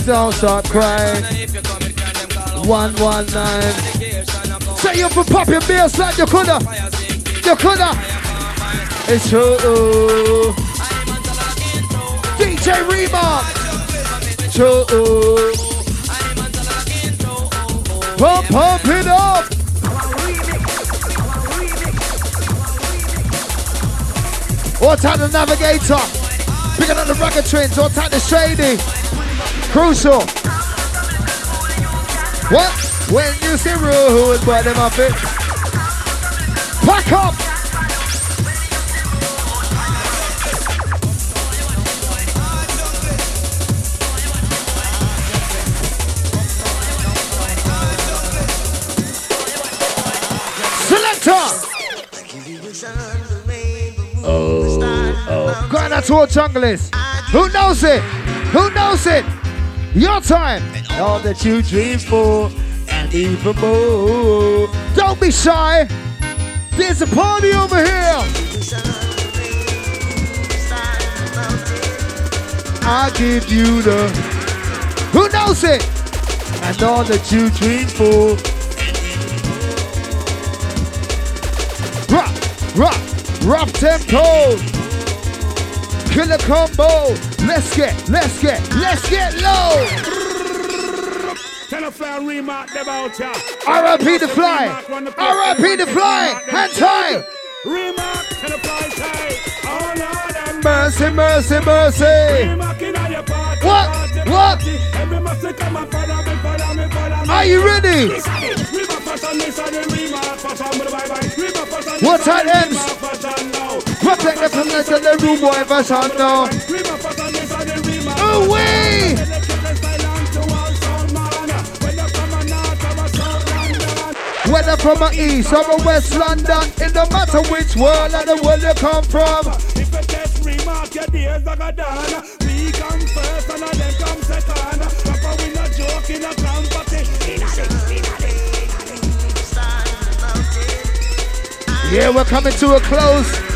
Don't start crying. 119. Say you for pop your beers like you coulda. You coulda. It's true. DJ Remarc. True. Pump, pump it up. What's at the Navigator? Bigger than the Ragga Twins. What's at the Shady? Crucial. What? When you see rude, boy, them off it. Pack up. That's all junglers. Who knows it? Who knows it? Your time. All that you dream for and even more. Don't be shy. There's a party over here. I give you the. Who knows it? And all that you dream for. Rock, rock, rock tempo. Killer combo. Let's get, let's get, let's get low. Tell a fly Remarc them out ya. R.I.P. the fly. R.I.P. the fly. Hands high. Remarc, fly. Oh Lord, Mercy, mercy, mercy. Remarc in your party. What? What? Are you ready? Remarc fashion, this and the Remarc fashion, but bye bye. Remarc fashion, What this time and the ends? Protect the planet and the room boy version now. And the Away! Whether from a east or a west London, it don't matter which world of the world you come from. If you test Remarc, your days are gone. We come first and then come second. Papa, we not joking, a company. Yeah, we're coming to a close.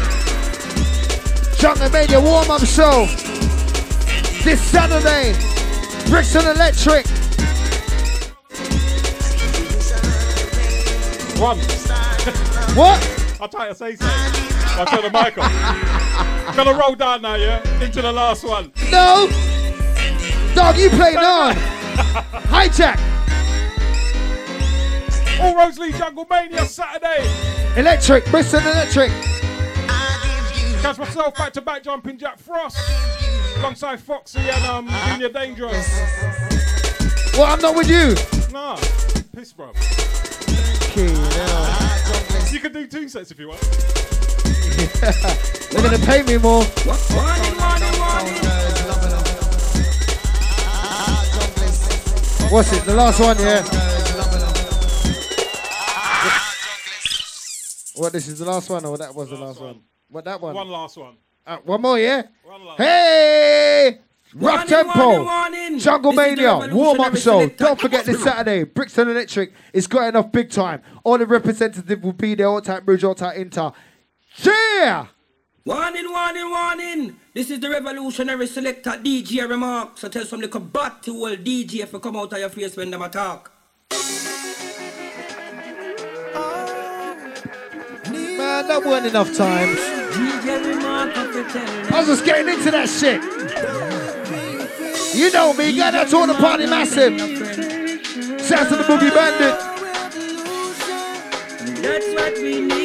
Jungle Mania warm up show. This Saturday, Brixton Electric. One. What? I'll try to say something. I'll turn the mic off. Gonna roll down now, yeah? Into the last one. No! Dog, you playing on. Hijack. All Lead Jungle Mania Saturday. Electric, Bristol Electric. Catch myself back to back jumping Jack Frost. Alongside Foxy and um, Junior Dangerous. Well, I'm not with you. Nah, piss, bro. Okay, now. You can do two sets if you want. They're gonna pay me more. What's it? The last one, yeah. What? This is the last one, or that was the last one? What that one? One last one. Uh, one more, yeah. One last Hey! Rough Warning, Tempo, warning, warning. Jungle This Mania, warm up revolutionary show. Don't forget this Saturday, Brixton Electric is got enough big time. All the representatives will be there, all time Bridge, all time Inter. Yeah! Warning, warning, warning. This is the revolutionary selector DJ Remarc. So tell some little bat to old DJ if you come out of your face when them attack. Man, that wasn't enough time. I was just getting into that shit. You know me, got that to the party massive. Sounds of the Boogie Bandit. That's what we need.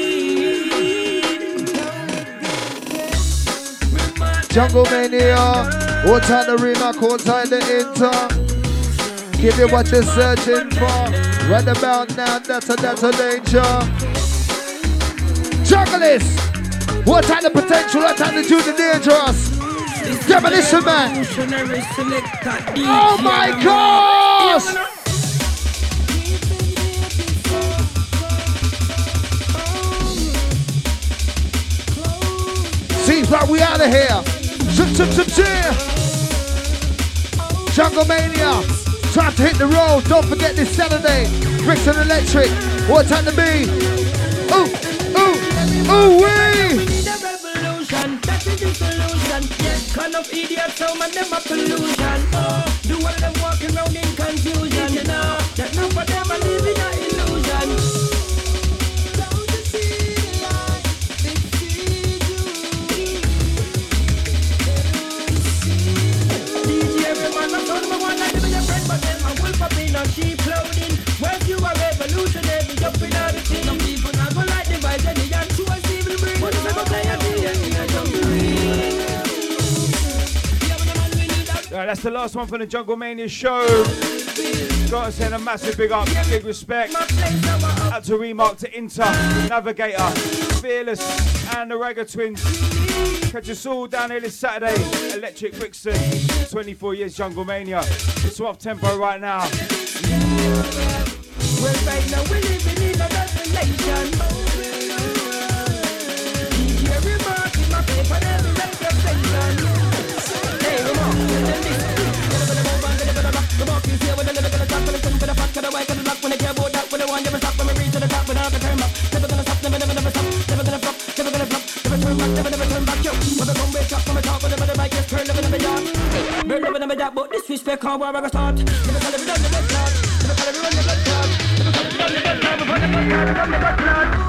Jungle Mania, what time the Remarc, what time the inter. Give you what you're searching for. Right about now, that's a, that's a danger. Junglist, what time the potential, what time the Junior Dangerous. Demolition Man. Revolutionary selector DJ Oh my gosh! Seems like we out of here. Chip, chip, chip, cheer. Jungle Mania. Time to hit the road. Don't forget this Saturday. Brixton Electric. What time to be? Ooh, ooh, ooh, wee. That is the solution. Yes, kind of idiots, so man, them a pollution. Oh, do all them walking around in confusion, you know. That none of them are Right, that's the last one for the Jungle Mania show. Gotta send a massive big up, big respect. Out to Remarc, to Inter, Navigator, Fearless, and the Ragga Twins. Catch us all down here this Saturday. Electric Brixton, 24 years Jungle Mania. It's off tempo right now. here with a little bit of drop, when it comes to the fuck, to the white, to the black, when they care about that, when they want, never stop, when we reach to the top, without the turn up. Never gonna stop, never, never, never stop, never gonna flop, never gonna flop, never turn back, never, never turn back, yo. Never gonna wake up, never talk, whenever the mic gets turned, never, never dark. Never, never, never dark, but disrespect, how where I got start. Never tell everyone the blood clot, never tell everyone the blood clot, never tell everyone the blood clot, before the blood clot, before the blood clot.